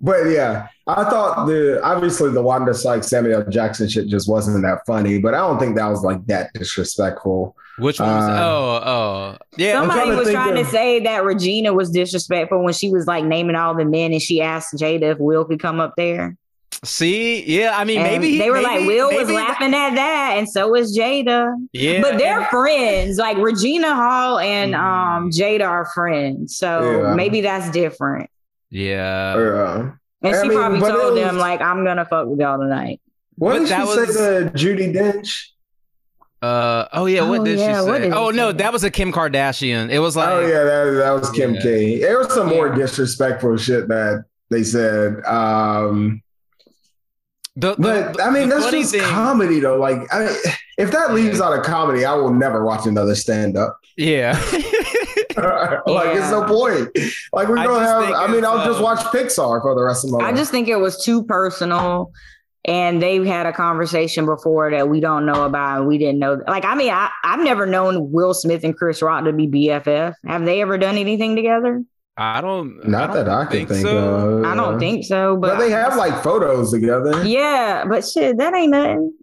but yeah, I thought the obviously the Wanda Sykes Samuel Jackson shit just wasn't that funny, but I don't think that was like that disrespectful. Which one? Was, Uh, oh, oh, yeah. Somebody trying was think trying of- to say that Regina was disrespectful when she was like naming all the men and she asked Jada if Will could come up there. See, yeah. I mean, And maybe they were like, Will was maybe- laughing at that, and so was Jada. Yeah, but they're and- friends. Like Regina Hall and Mm. um Jada are friends. So Yeah. maybe that's different. Yeah. Uh, And I she mean, probably told was- them like, "I'm gonna fuck with y'all tonight." what But did she that say was- to Judi Dench? Uh, oh yeah. What Oh, did yeah, she say? did Oh no, say? that was a Kim Kardashian. It was like, oh yeah, that, that was Kim Yeah. K. There was some more disrespectful shit that they said. Um, the, the- but I mean, that's just thing- comedy though. Like, I mean, if that leaves out of comedy, I will never watch another stand up. Yeah. (laughs) (laughs) like, it's no point. Like, we're I gonna have. I mean, I'll just uh, watch Pixar for the rest of my life. I just think it was too personal. And they had a conversation before that we don't know about. And we didn't know. Like, I mean, I, I've never known Will Smith and Chris Rock to be BFF. Have they ever done anything together? I don't. Not don't that I can think, so. of. I don't think so. But, But they have like photos together. Yeah, but shit, that ain't nothing.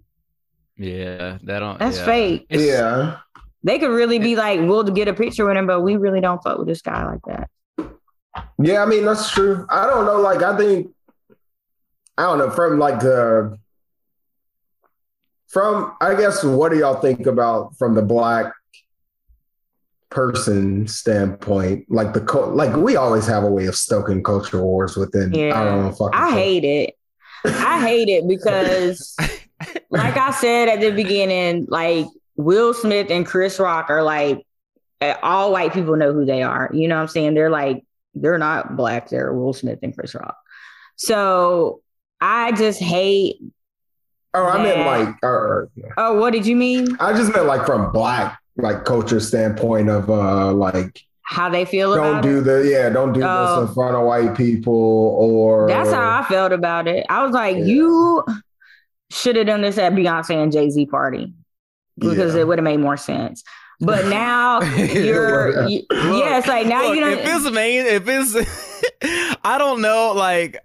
Yeah, that don't. That's yeah. fake. It's- Yeah. They could really be like, we'll get a picture with him, but we really don't fuck with this guy like that. Yeah, I mean that's true. I don't know. Like I think I don't know from like the from I guess what do y'all think about from the black person standpoint? Like the like we always have a way of stoking culture wars within Yeah. our own fucking. I hate it. I hate it because, (laughs) like I said at the beginning, like Will Smith and Chris Rock are like uh, all white people know who they are. You know what I'm saying? They're like they're not black. They're Will Smith and Chris Rock. So I just hate. Oh, I meant like. Or, Oh, what did you mean? I just meant like from black like culture standpoint of uh like How they feel don't about do it? the yeah don't do Oh. this in front of white people or That's how I felt about it. I was like, Yeah. you should have done this at Beyonce and Jay Z party because Yeah. it would have made more sense. But (laughs) now (laughs) you're, you, yeah, it's like now Look, you don't. if it's main, if it's, (laughs) I don't know, like,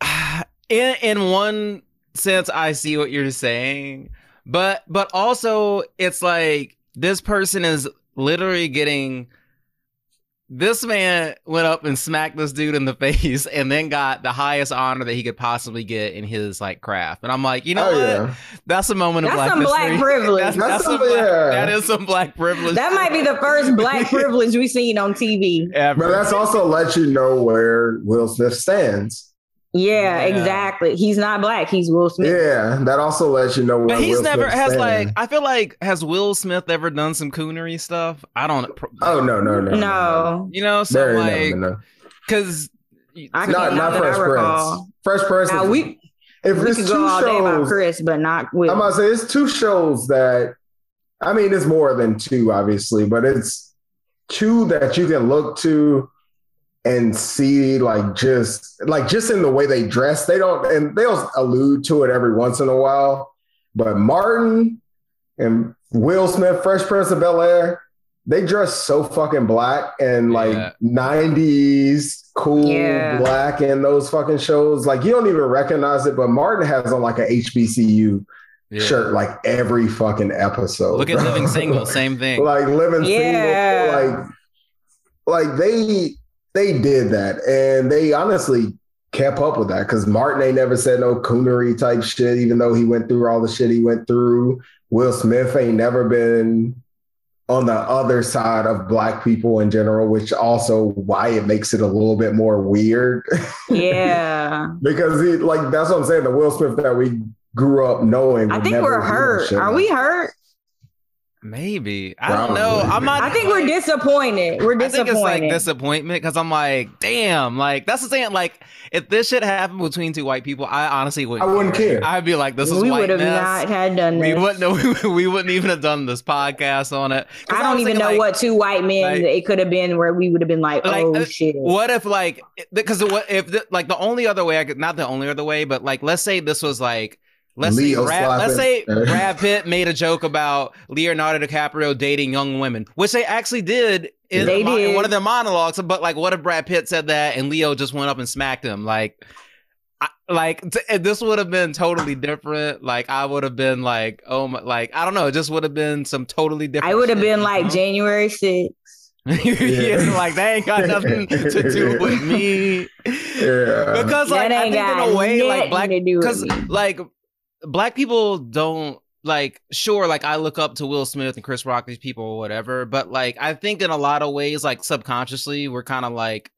(sighs) in in one sense, I see what you're saying, but but also it's like this person is literally getting. This man went up and smacked this dude in the (laughs) face, and then got the highest honor that he could possibly get in his like craft. And I'm like, you know oh what? yeah That's a moment of That's black some black (laughs) privilege. That's, That's that's some- some black, yeah. that is some black privilege. that might be the first (laughs) black privilege we've seen on TV. ever. But that's also let you know where Will Smith stands. Yeah, Yeah. exactly. He's not black. He's Will Smith. Yeah, that also lets you know where But he's Will never Smith has stands. like I feel like has Will Smith ever done some coonery stuff? I don't. Oh no no no No, You know, so Very like no, no, no. because I Not can't. not that Fresh I. Prince. Fresh Prince. Now we if we it's could two go all day about shows, Chris, but not Will. I'm gonna say it's two shows that. I mean, it's more than two, obviously, but it's two that you can look to and see, like just like just in the way they dress. They don't, and they'll allude to it every once in a while. But Martin and Will Smith, Fresh Prince of Bel Air, they dress so fucking black and like Yeah. 90s cool Yeah. black in those fucking shows. Like you don't even recognize it, but Martin has on like a HBCU Yeah. shirt like every fucking episode. Look at bro. Living (laughs) Single, same thing. like living Yeah. single, like like they they did that and they honestly kept up with that because Martin ain't never said no coonery type shit, even though he went through all the shit he went through. Will Smith ain't never been on the other side of black people in general, which also why it makes it a little bit more weird. (laughs) Yeah. because he like that's what I'm saying. The Will Smith that we grew up knowing. I think we're hurt. Are we hurt? Maybe I don't know. I'm not. I think we're disappointed. We're disappointed. I think it's like disappointment because I'm like, damn, like that's the thing. Like, if this shit happened between two white people, I honestly wouldn't. I wouldn't care. I'd be like, this is we white would have not had done This. (laughs) we wouldn't. We wouldn't even have done this podcast on it. I don't was even thinking, know like, what two white men like- it could have been where we would have been like, Like, oh uh, shit. What if like because what if the, like the only other way I could not the only other way, but like let's say this was like let's Leo say Brad, let's say. (laughs) Brad Pitt made a joke about Leonardo DiCaprio dating young women, which they actually did in, They the mon- in did. one of their monologues. But like, what if Brad Pitt said that and Leo just went up and smacked him? Like. I, like t- this would have been totally different. Like I would have been like, oh my, like I don't know. It just would have been some totally different. I would have been like know? January 6th. (laughs) yeah, like they ain't got nothing to (laughs) do with me. Yeah. Because like I think in a way, like black because like black people don't like sure like I look up to Will Smith and Chris Rock, these people or whatever, but like I think in a lot of ways, like subconsciously, we're kind of like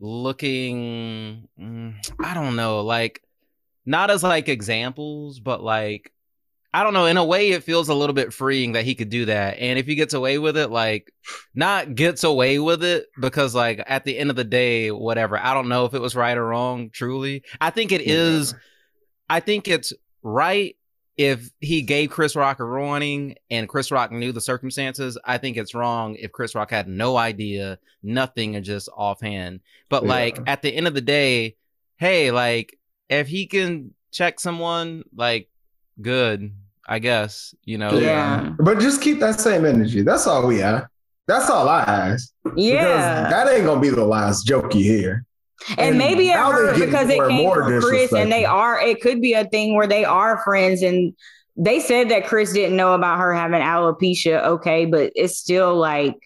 looking mm, I don't know, like not as like examples, but like I don't know. In a way, it feels a little bit freeing that he could do that. And if he gets away with it, like, not gets away with it because, like, at the end of the day, whatever. I don't know if it was right or wrong. Truly, I think it is. I think it's right if he gave Chris Rock a warning and Chris Rock knew the circumstances. I think it's wrong if Chris Rock had no idea, nothing, and just offhand. But Yeah. like at the end of the day, hey, like if he can check someone, like good, I guess, you know. Yeah. But just keep that same energy. That's all we have. That's all I ask. Yeah. Because that ain't gonna be the last joke you hear. And, maybe it hurt because it came from Chris and they are it could be a thing where they are friends and they said that Chris didn't know about her having alopecia, okay, but it's still like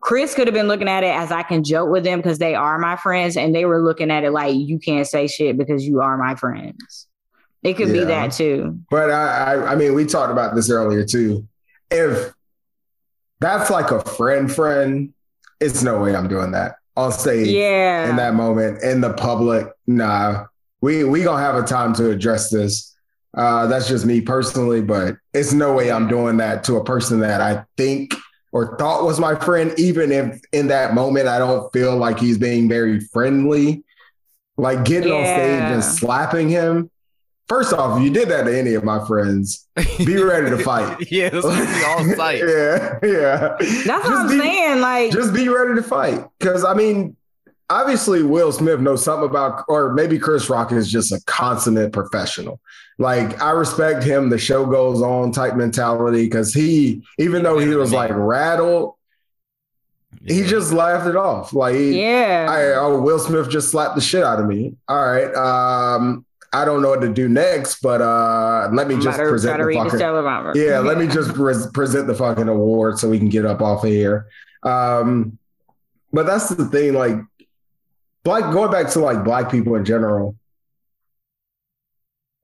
Chris could have been looking at it as I can joke with them because they are my friends, and they were looking at it like you can't say shit because you are my friends. It could be that too. But I, I I mean, we talked about this earlier too. If that's like a friend friend, it's no way I'm doing that on stage Yeah. in that moment in the public. Nah, we we gonna have a time to address this. Uh, that's just me personally, but it's no way I'm doing that to a person that I think or thought was my friend, even if in that moment I don't feel like he's being very friendly. Like getting on stage and slapping him. First off, if you did that to any of my friends, be ready to fight. (laughs) yeah, this would be all (laughs) sight. yeah, yeah. That's Just what I'm be- saying. Like, Just be ready to fight. Because I mean, obviously Will Smith knows something about, or maybe Chris Rock is just a consummate professional. Like I respect him. The show goes on type mentality because he, even though he was like rattled, he Yeah. just laughed it off. Like yeah. I, oh, Will Smith just slapped the shit out of me. All right. Um, I don't know what to do next, but uh, let me just about present try the fucking. teleprompter. Yeah, (laughs) let me just pres present the fucking award so we can get up off of here. Um, but that's the thing, like, black going back to like black people in general,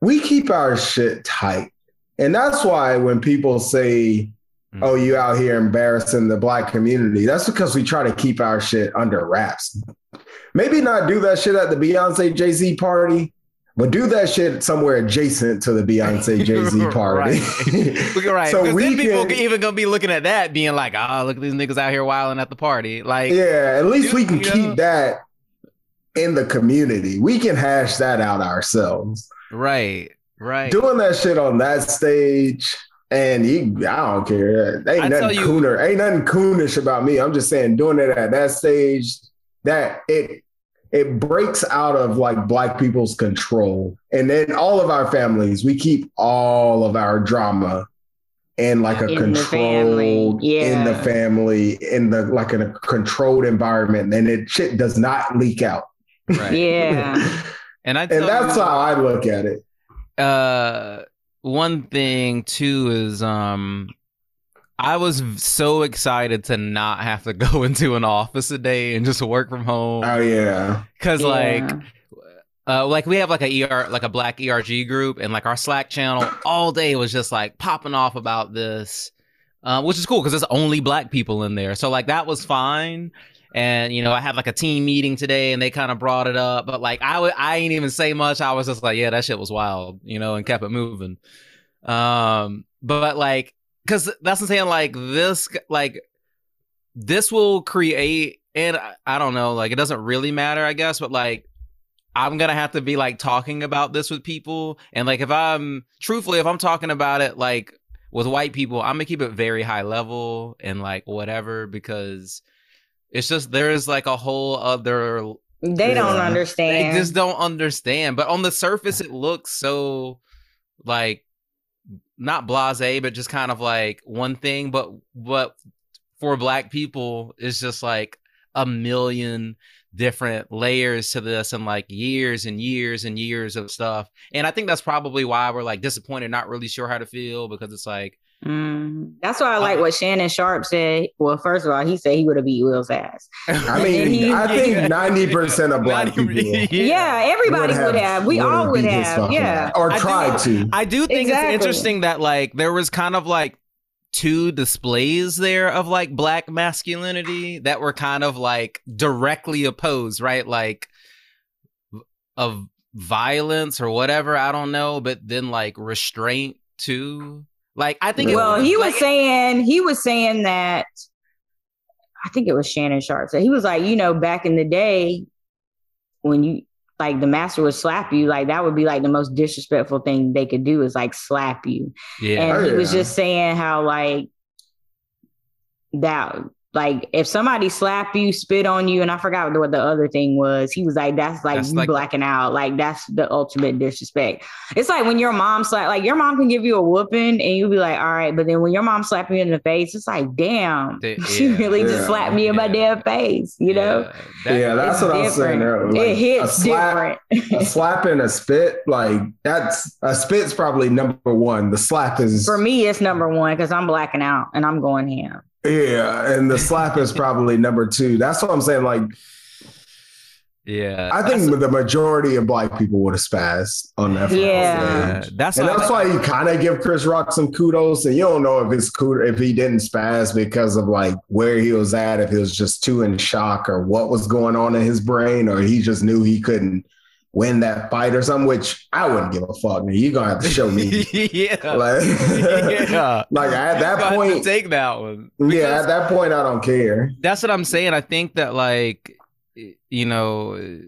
we keep our shit tight, and that's why when people say, Mm. "Oh, you out here embarrassing the black community," that's because we try to keep our shit under wraps. Maybe not do that shit at the Beyonce Jay Z party. But do that shit somewhere adjacent to the Beyonce (laughs) Jay Z party. (laughs) Right. Right. So we then people can- even gonna be looking at that, being like, "Oh, look at these niggas out here wilding at the party." Like, Yeah, at least we can You know? keep that in the community. We can hash that out ourselves. right, right. Doing that shit on that stage, and you, I don't care. Ain't I nothing you- cooner. Ain't nothing coonish about me. I'm just saying, doing it at that stage, that it it breaks out of like black people's control, and then all of our families, we keep all of our drama in like a In the family, controlled in the family in the like in a controlled environment. And it shit does not leak out. Right. Yeah. (laughs) And I and that's how i look at it. Uh one thing too is um I was so excited to not have to (laughs) go into an office a day and just work from home oh yeah cuz like uh like we have like a ER like a black ERG group and like our Slack channel all day was just like popping off about this uh, which is cool because there's only black people in there. So like that was fine. And you know, I had like a team meeting today, and they kind of brought it up. But like, I would, I ain't even say much. I was just like, yeah, that shit was wild, you know, and kept it moving. Um, but like, because that's what I'm saying. Like this, like this will create, and I, I don't know, like it doesn't really matter, I guess. But like, I'm gonna have to be like talking about this with people, and like if I'm truthfully, if I'm talking about it, like with white people, I'm gonna keep it very high level and like whatever because it's just there's like a whole other They don't understand. they just don't understand. But on the surface, it looks so like not blase, but just kind of like one thing. But but for black people, it's just like a million different layers to this and like years and years and years of stuff. And I think that's probably why we're like disappointed, not really sure how to feel because it's like Mm. That's why I Uh, like what Shannon Sharpe said. Well, first of all, he said he would have beat Will's (laughs) ass. i mean i think (laughs) 90% of black (laughs) people Yeah, everybody would have. We all would have. Yeah. ass. or I do- tried to I do think Exactly. it's interesting that like there was kind of like two displays there of like black masculinity that were kind of like directly opposed, right? Like of violence or whatever, I don't know, but then like restraint too. Like I think it Well, he was like, saying he was saying that I think it was Shannon Sharpe. So he was like, you know, back in the day when you like the master would slap you, like that would be like the most disrespectful thing they could do is like slap you. yeah. And Oh, he was oh, just saying how like that like if somebody slap you, spit on you, and I forgot what the other thing was. He was like, "That's like That's you like- blacking out. Like that's the ultimate disrespect." It's like when your mom slap, like your mom can give you a whooping, and you'll be like, "All right," but then when your mom slap you in the face, it's like, "Damn, The- (laughs) she really Yeah. just slapped me in my Yeah. damn face," you know. Yeah, that- yeah that's It's what i was saying different. earlier. Like, it a hits slap- different a slap and a spit, like that's a spit's probably number one. The slap is for me. It's number one because I'm blacking out and I'm going ham. Yeah, and the slap is probably number two. That's what I'm saying. Like yeah. I think the majority of black people would have spazzed on that. front Yeah. stage. that's And why- that's why you kind of give Chris Rock some kudos, and you don't know if it's cool if he didn't spaz because of like where he was at, if he was just too in shock or what was going on in his brain, or he just knew he couldn't win that fight or something. Which I wouldn't give a fuck. Man, you're gonna have to show me. (laughs) yeah. like, (laughs) yeah. (laughs) like at that Got to point, take that one. yeah, at that point, I don't care. that's what I'm saying. I think that like you know,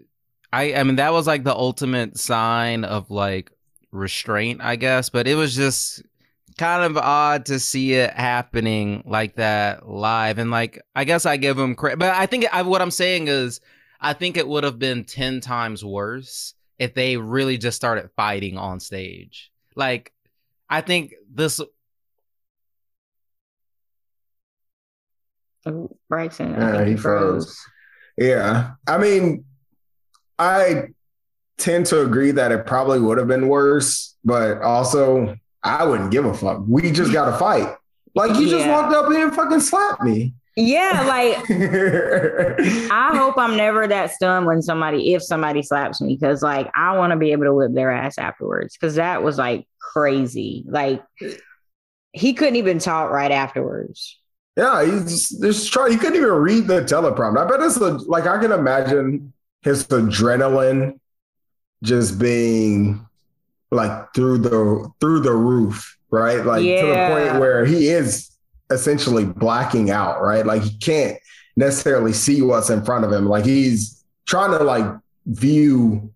I I mean that was like the ultimate sign of like restraint, I guess. But it was just kind of odd to see it happening like that live. And like I guess I give him credit, but I think I, what I'm saying is I think it would have been ten times worse if they really just started fighting on stage. Like I think this Oh, Bryson, I Yeah, he froze. Yeah. I mean, I tend to agree that it probably would have been worse, but also I wouldn't give a fuck. We just got to fight. Like you just walked up here and fucking slapped me. Yeah, like (laughs) I hope I'm never that stunned when somebody, if somebody slaps me, because like I want to be able to whip their ass afterwards. Because that was like crazy. Like he couldn't even talk right afterwards. Yeah, he's just, just try. He couldn't even read the teleprompter. I bet it's a, like I can imagine his adrenaline just being like through the through the roof, right? Like to the point where he is essentially blacking out, right? Like he can't necessarily see what's in front of him. Like he's trying to like view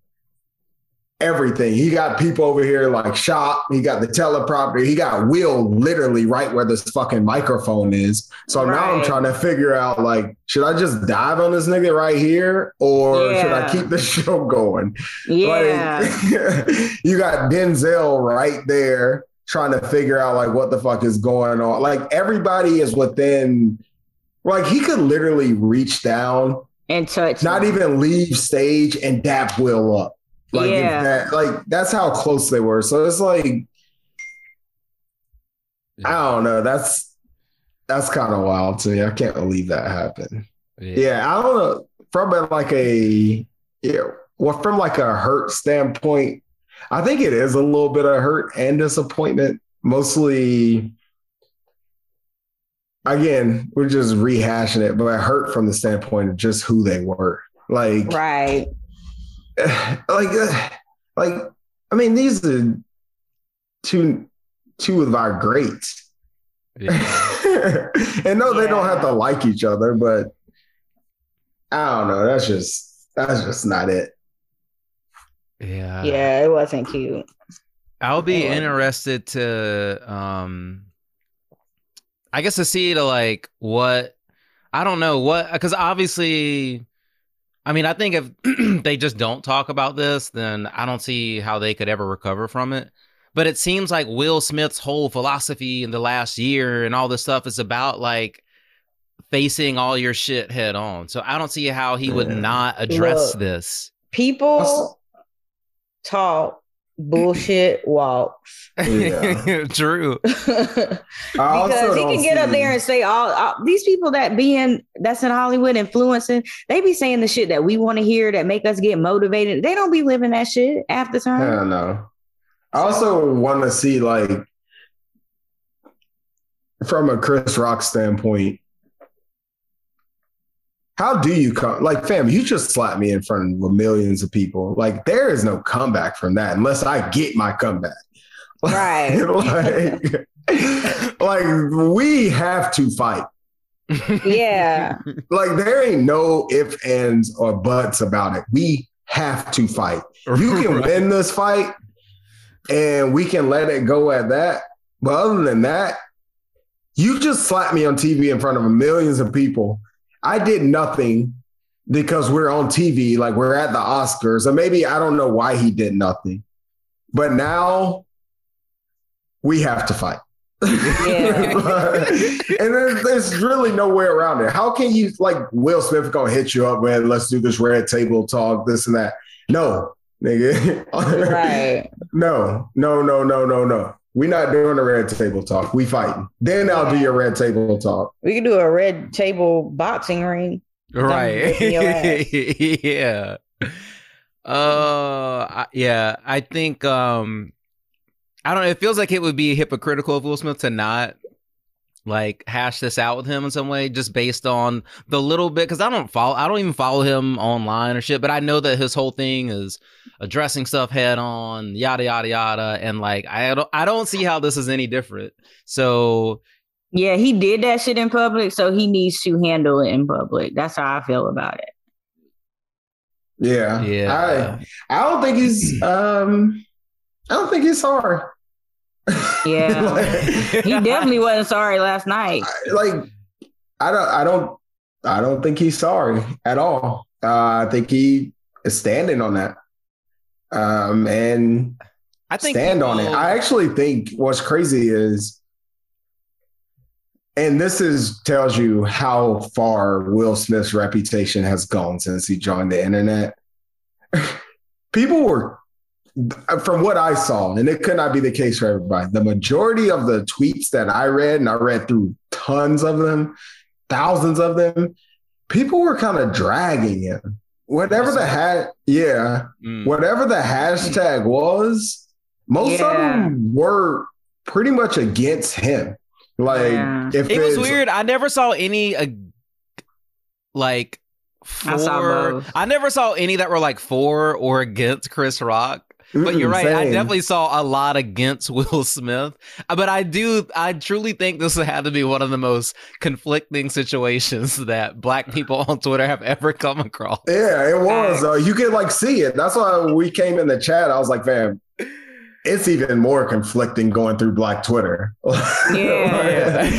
everything. He got people over here like shop. He got the teleprompter. He got Will literally right where this fucking microphone is. So now I'm trying to figure out like, should I just dive on this nigga right here, or should I keep the (laughs) show going? Yeah. Like, (laughs) you got Denzel right there. Trying to figure out like what the fuck is going on. Like everybody is within like he could literally reach down and touch. not even leave stage and dap Will up. Like Yeah. that, like that's how close they were. So it's like I don't know. That's that's kind of wild to me. I can't believe that happened. Yeah, I don't know. From like a yeah, well, from like a hurt standpoint, I think it is a little bit of hurt and disappointment. Mostly, again, we're just rehashing it, but I hurt from the standpoint of just who they were. Like, right. (sighs) like, uh, like, I mean, these are two two of our greats. Yeah. (laughs) and no, they don't have to like each other, but I don't know. That's just that's just not it. Yeah. yeah, it wasn't cute. I'll be Or- interested to um I guess to see to like what I don't know what because obviously I mean I think if (clears throat) they just don't talk about this then I don't see how they could ever recover from it. But it seems like Will Smith's whole philosophy in the last year and all this stuff is about like facing all your shit head on. So I don't see how he would not address Look. this. People talk bullshit (laughs) walks. Yeah. (laughs) True. (laughs) Because he can get up there and say all, all these people that being that's in Hollywood influencing, they be saying the shit that we want to hear that make us get motivated. They don't be living that shit half the time. Hell no. I also want to see like from a Chris Rock standpoint. How do you come? Like, fam, you just slapped me in front of millions of people. Like, there is no comeback from that unless I get my comeback. Right. (laughs) like, (laughs) like, we have to fight. Yeah. Like, there ain't no ifs, ands, or buts about it. We have to fight. You can Right. win this fight and we can let it go at that. But other than that, you just slapped me on TV in front of millions of people. I did nothing because we're on TV, like we're at the Oscars, or maybe I don't know why he did nothing. But now we have to fight. Yeah. (laughs) and there's, there's really no way around it. How can you like Will Smith gonna hit you up, man? Let's do this red table talk, this and that. No, nigga. right. (laughs) No, no, no, no, no, no. We're not doing a red table talk. We fighting. Then I'll do your red table talk. We can do a red table boxing ring. right whipping your ass. (laughs) yeah uh I- yeah i think um i don't know it feels like it would be hypocritical of will smith to not like hash this out with him in some way just based on the little bit because i don't follow i don't even follow him online or shit but i know that his whole thing is addressing stuff head on yada yada yada and like i don't i don't see how this is any different so Yeah, he did that shit in public, so he needs to handle it in public. That's how I feel about it. Yeah. yeah I I don't think he's um I don't think he's sorry. Yeah. (laughs) like, He definitely wasn't sorry last night. like I don't I don't I don't think he's sorry at all. Uh, I think he is standing on that. Um and i think stand on it. I actually think what's crazy is, and this is tells you how far Will Smith's reputation has gone since he joined the internet. (laughs) People were, from what I saw, and it could not be the case for everybody. The majority of the tweets that I read, and I read through tons of them, thousands of them, people were kind of dragging him. Whatever the hat, yeah, Mm. whatever the hashtag was, most of them were pretty much against him. Like, Yeah. if It was weird. I never saw any uh, like for. I saw. I never saw any that were like for or against Chris Rock. But you're right. I definitely saw a lot against (laughs) Will Smith. Uh, But I do. I truly think this had to be one of the most conflicting situations (laughs) that Black people on Twitter have ever come across. Yeah, it was. Uh, you could like see it. That's why we came in the chat. I was like, fam, it's even more conflicting going through Black Twitter. (laughs) Yeah.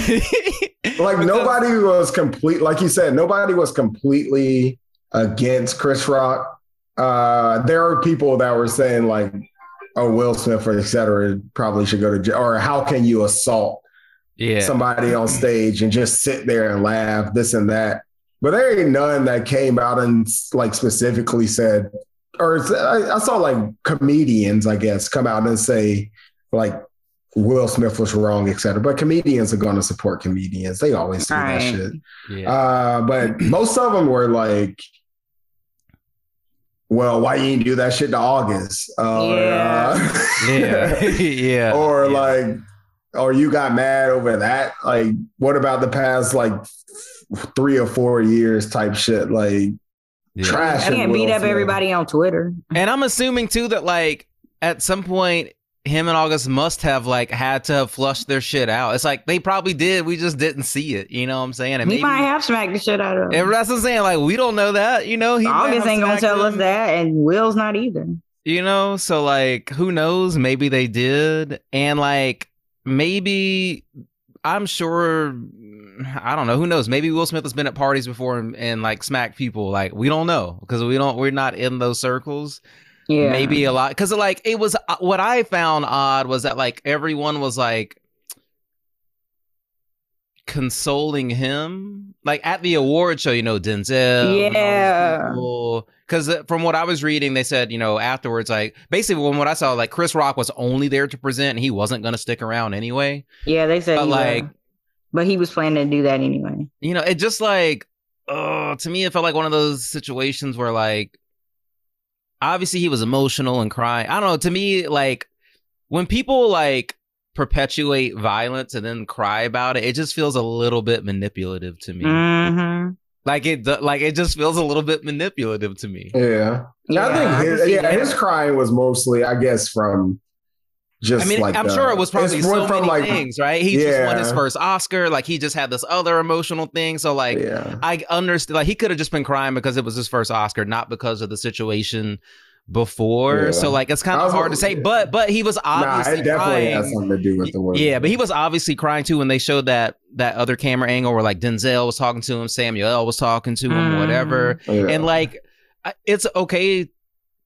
like nobody was complete. Like you said, nobody was completely against Chris Rock. Uh, there are people that were saying like, oh, Will Smith or et cetera probably should go to jail. Or how can you assault Yeah. somebody on stage and just sit there and laugh, this and that? But there ain't none that came out and like specifically said, or I, I saw like comedians, I guess, come out and say like Will Smith was wrong, etc. But comedians are going to support comedians. They always do Right. that shit. yeah. Uh, but most of them were like, well, why you didn't do that shit to August? Uh, Yeah. (laughs) yeah. yeah. or yeah. like, or you got mad over that. Like, what about the past like three or four years type shit? Like, Yeah. trash. I can't beat up everybody on Twitter. And I'm assuming too that like at some point him and August must have like had to have flushed their shit out. It's like they probably did. We just didn't see it. You know what I'm saying? And he maybe- might have smacked the shit out of and that's what I'm saying. Like we don't know that. You know, he August ain't gonna tell us that, and Will's not either. You know, so like who knows? Maybe they did. And like maybe I'm sure I don't know. Who knows? Maybe Will Smith has been at parties before and, and like smacked people. Like we don't know because we don't. We're not in those circles. Yeah, maybe a lot because like it was uh, what I found odd was that like everyone was like consoling him like at the award show you know Denzel Yeah. because from what I was reading they said you know afterwards like basically when what I saw like Chris Rock was only there to present and he wasn't going to stick around anyway Yeah, they said but like was. but he was planning to do that anyway. you know, it just like, uh, to me, it felt like one of those situations where like, obviously he was emotional and crying. I don't know. To me, like, when people like perpetuate violence and then cry about it, it just feels a little bit manipulative to me. hmm Like it, like it just feels a little bit manipulative to me. Yeah. Yeah, I think his, yeah, his crying was mostly, I guess, from just I mean, like I'm the- sure it was probably so many like, things, right? He just won his first Oscar. Like he just had this other emotional thing. So like, yeah. I understand. Like he could have just been crying because it was his first Oscar, not because of the situation before. Yeah. So like, it's kind of hard to say. yeah. But but he was Nah, obviously definitely crying. has something to do with the word. Yeah, but he was obviously crying too when they showed that that other camera angle where like Denzel was talking to him, Samuel L was talking to him, Mm. whatever. Yeah. And like, it's okay.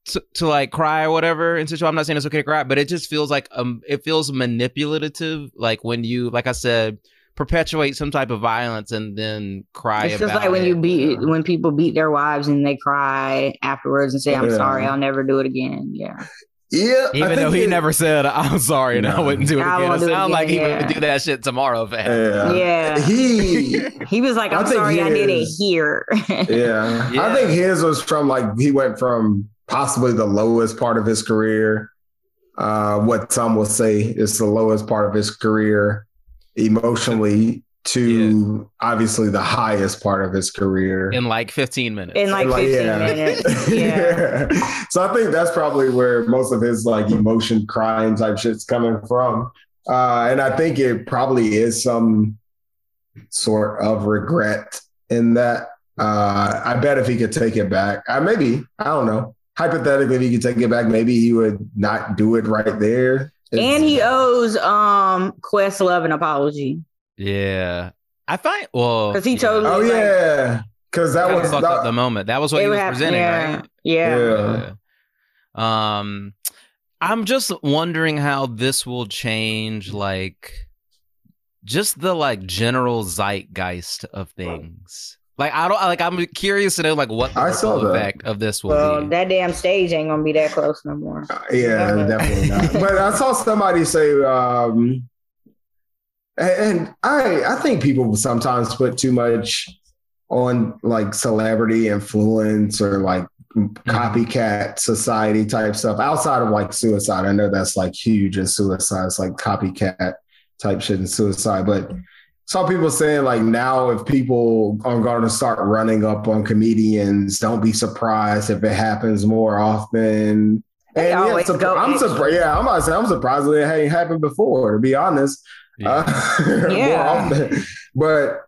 To, to like cry or whatever and so I'm not saying it's okay to cry but it just feels like um it feels manipulative like when you like I said perpetuate some type of violence and then cry It's about just like when you beat when people beat their wives and they cry afterwards and say, "I'm Yeah. sorry, I'll never do it again." Yeah, yeah, Even though he it- never said, "I'm sorry," and I wouldn't do it again. It won't do it sounds like he again, would do that shit tomorrow if it happened. Yeah. yeah. He (laughs) He was like, I "I'm think sorry, I did it here." yeah. (laughs) Yeah. I think his was from like he went from possibly the lowest part of his career. Uh, what some will say is the lowest part of his career emotionally to obviously the highest part of his career. in like 15 minutes. In like And, 15 yeah. minutes. (laughs) Yeah. so I think that's probably where most of his like emotion crying type shit's coming from. Uh, and I think it probably is some sort of regret in that. Uh, I bet if he could take it back, uh, maybe, I don't know. Hypothetically, if he could take it back, maybe he would not do it right there. It's- and he owes um Questlove an apology yeah, I find well because he told me Oh like, yeah, because that that was fucked up the moment. That was what he was happened- presenting, yeah, right? Yeah. Yeah. Yeah. Um, I'm just wondering how this will change, like, just the like general zeitgeist of things. Like, I don't like. I'm curious to know like what the I saw ripple that. effect of this will Well, be. that damn stage ain't gonna be that close no more. Yeah, definitely not. (laughs) But I saw somebody say, um, and- and I I think people sometimes put too much on like celebrity influence or like copycat society type stuff outside of like suicide. I know that's like huge in suicide. It's like copycat type shit in suicide, but. Some people saying like now if people are going to start running up on comedians, don't be surprised if it happens more often. They And yeah, always go I'm surprised. Yeah, I'm about to say I'm surprised that it hadn't happened before. To be honest, Yeah. uh, (laughs) more Yeah. often. But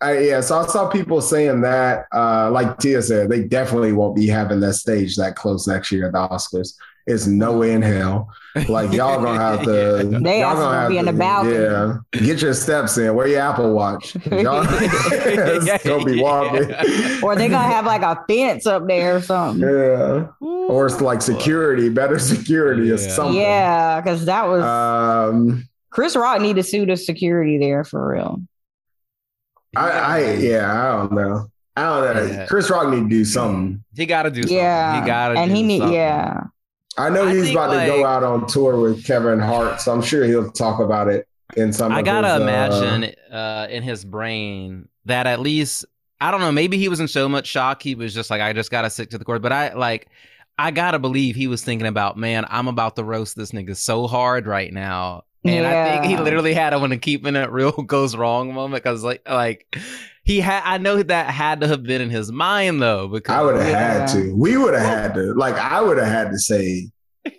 I, yeah, so I saw people saying that. Uh, like Tia said, they definitely won't be having that stage that close next year at the Oscars. It's no way in hell. Like y'all gonna have to. (laughs) They y'all gonna gonna have be in the balcony. Yeah, get your steps in. Wear your Apple Watch. Y'all (laughs) (laughs) it's gonna be walking. or they gonna have like a fence up there or something. Yeah, or it's like security, better security or Yeah. something. Yeah, because that was Um, Chris Rock need to sue the security there for real. I, I yeah, I don't know. I don't know. Yeah. Chris Rock need to do something. He got to do something. Yeah, He got to. and do he need something. yeah. I know he's think, about to go out on tour with Kevin Hart, so I'm sure he'll talk about it in some. I gotta his, uh, imagine uh, in his brain that at least I don't know. Maybe he was in so much shock he was just like, I just gotta stick to the course. But I like, I gotta believe he was thinking about, man, I'm about to roast this nigga so hard right now. And I think he literally had a when a keeping it real (laughs) goes wrong moment because like like he had I know that had to have been in his mind though because I would have Yeah. had to. We would have had to. Like I would have had to say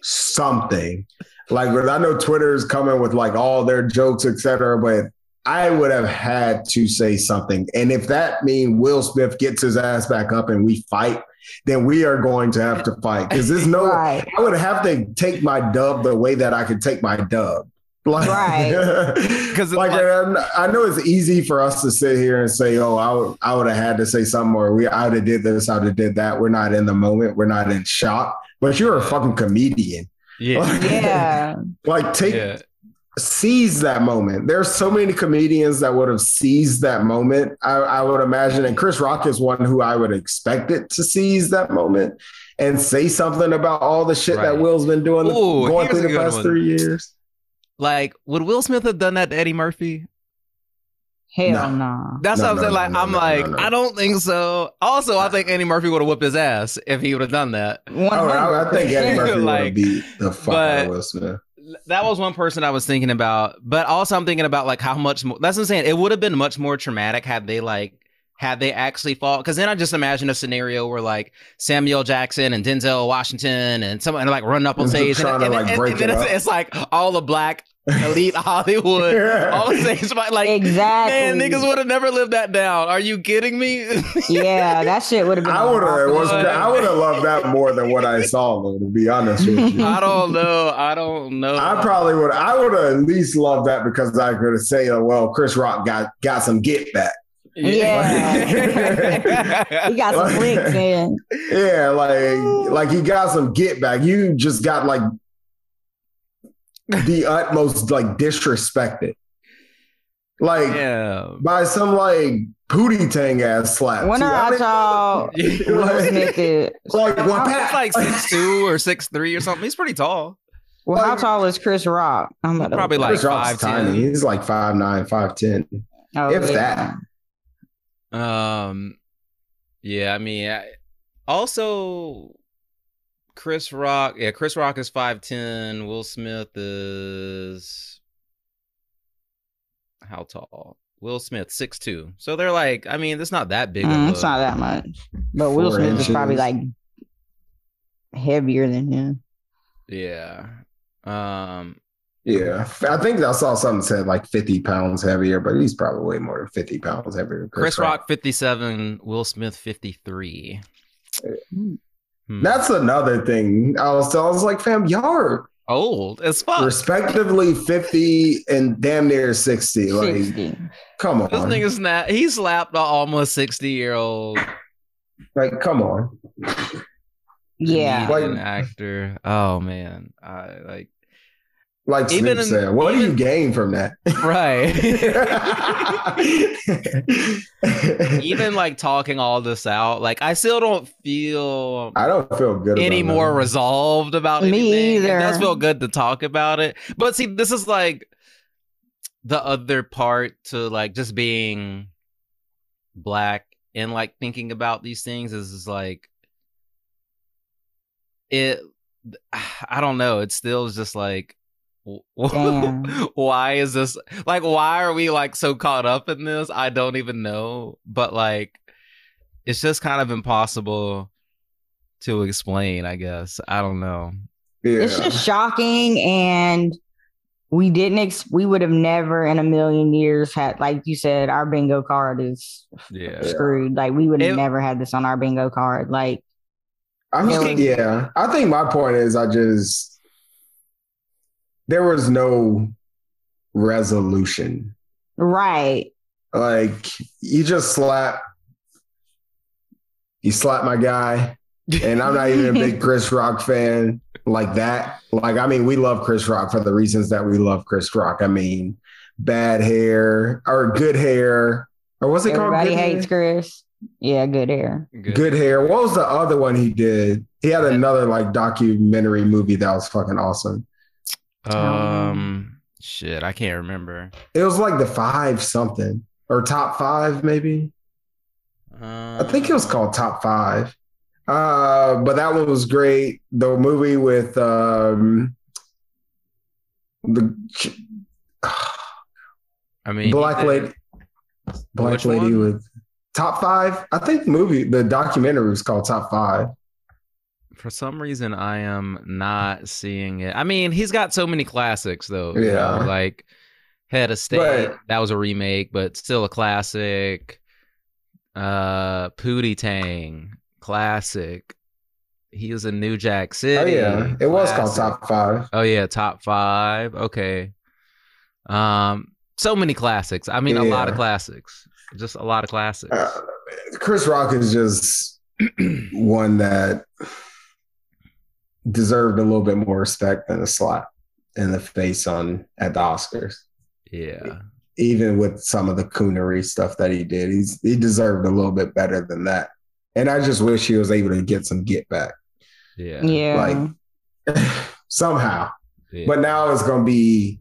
something. Like I know Twitter is coming with like all their jokes, etc. But I would have had to say something. And if that means Will Smith gets his ass back up and we fight, then we are going to have to fight. Because there's no (laughs) Right. I would have to take my dub the way that I could take my dub. Like, Right. (laughs) Because like, I'm- um, I know it's easy for us to sit here and say, "Oh, I would, I would have had to say something," or "We, I would have did this, I would have did that." We're not in the moment. We're not in shock. But you're a fucking comedian. yeah Yeah. (laughs) like, take yeah seize that moment. There's so many comedians that would have seized that moment. I, I would imagine, and Chris Rock is one who I would expect it to seize that moment and say something about all the shit that Will's been doing, Ooh, going through the past one. three years. Like would Will Smith have done that to Eddie Murphy? Hell No. no. That's No, what I'm no, saying. Like no, I'm no, like no, no. I don't think so. Also, I think Eddie Murphy would have whipped his ass if he would have done that. Oh, I, I think Eddie Murphy would Like, have beat the fuck out of Will Smith. That was one person I was thinking about, but also I'm thinking about like how much more. That's what I'm saying. It would have been much more traumatic had they like had they actually fought. Because then I just imagine a scenario where like Samuel Jackson and Denzel Washington and someone like running up on Just stage and, to, like, break then it it's, it's like all the black (laughs) elite Hollywood on stage, but, like Exactly. man, niggas would have never lived that down. Are you kidding me? (laughs) yeah, that shit would have been. I would have was I would have loved that more than what I saw though, to be honest with you. I don't know. I don't know. I probably would I would have at least loved that because I could have said, well, Chris Rock got got some get back. Yeah. (laughs) He got some flicks in. Yeah, like like he got some get back. You just got like the utmost like disrespected. Like yeah. by some like pootie tang ass slap. When See, are I didn't- tall? Will Smith is. Like one He's pat. like six two or six three or something. He's pretty tall. Well, how tall is Chris Rock? I'm about Probably like Chris Rock's 5'10". tiny. He's like five nine, five ten. Oh, if yeah. that. Um, yeah. I mean, I, also Chris Rock. Yeah, Chris Rock is five ten. Will Smith is how tall? Will Smith six two. So they're like, I mean, it's not that big. Mm, of it's not that much. But Will Four Smith is probably like heavier than him. Yeah. Um. Yeah, I think I saw something said like 50 pounds heavier, but he's probably way more than 50 pounds heavier. than Chris, Rock fifty seven. Will Smith fifty three. Hmm. That's another thing. I was, I was like, fam, y'all are old as fuck. respectively 50 and damn near 60. Like, 60. come on. This nigga snap. He slapped an almost sixty year old Like, come on. Yeah. Like- an actor. Oh man, I like Like Even Snoop in- said, what do you gain from that? right. (laughs) Even like talking all this out, like I still don't feel I don't feel good any about more that. resolved about Me anything. It does either. feel good to talk about it, but see, this is like the other part to like just being black and like thinking about these things is, is like it. (sighs) I don't know. It still is just like. Damn. (laughs) why is this like why are we like so caught up in this? I don't even know. But like it's just kind of impossible to explain i guess. I don't know. Yeah. It's just shocking and we didn't ex- we would have never in a million years had like you said our bingo card is yeah. screwed. Like we would have It- never had this on our bingo card. Like I'm It yeah. I think my point is I just there was no resolution. Right. Like you just slap you slap my guy, and I'm not even a big (laughs) Chris Rock fan like that. Like, I mean, we love Chris Rock for the reasons that we love Chris Rock. I mean, bad hair or good hair. Or what's it Everybody called? Good hates hair? Chris. Yeah, good hair. Good hair. What was the other one he did? He had another like documentary movie that was fucking awesome. Um, shit, I can't remember. It was like the five something or top five, maybe. Um, I think it was called Top Five. Uh, but that one was great. The movie with um the (sighs) I mean, black lady, black lady one? with Top Five. I think movie, the documentary was called Top Five. For some reason, I am not seeing it. I mean, he's got so many classics, though. you Yeah. know, like Head of State. But- that was a remake, but still a classic. Uh, Pootie Tang, classic. He was in New Jack City. Oh yeah, it was called. Top Five. Oh yeah, top five. Okay. Um, so many classics. I mean, a lot of classics. Just a lot of classics. Uh, Chris Rock is just (clears throat) one that deserved a little bit more respect than a slap in the face on at the Oscars. yeah. even with some of the coonery stuff that he did, he's he deserved a little bit better than that. And I just wish he was able to get some get back, Yeah. Yeah. like (sighs) somehow. yeah. But now it's gonna be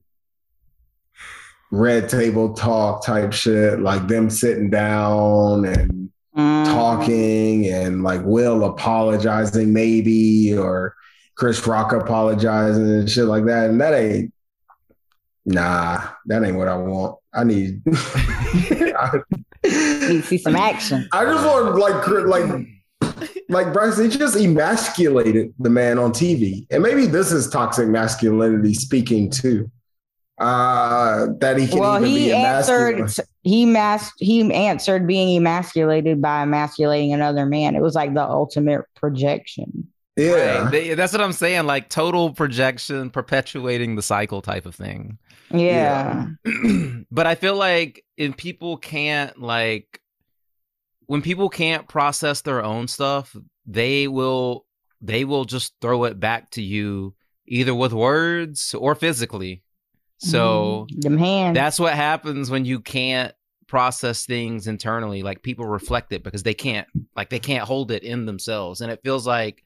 red table talk type shit, like them sitting down and Mm. talking and like Will apologizing maybe or Chris Rock apologizing and shit like that. And that ain't nah, that ain't what I want. I need (laughs) I, You see some action. I just want like like like Bryce, he just emasculated the man on TV. And maybe this is toxic masculinity speaking too. Uh that he can Well, even he be answered. He mas- He answered being emasculated by emasculating another man. It was like the ultimate projection. Yeah. Right. They- that's what I'm saying. Like total projection, perpetuating the cycle type of thing. Yeah. (clears throat) but I feel like if people can't like when people can't process their own stuff, they will they will just throw it back to you either with words or physically. So mm-hmm. them hands. that's what happens when you can't process things internally. Like people reflect it because they can't like they can't hold it in themselves. And it feels like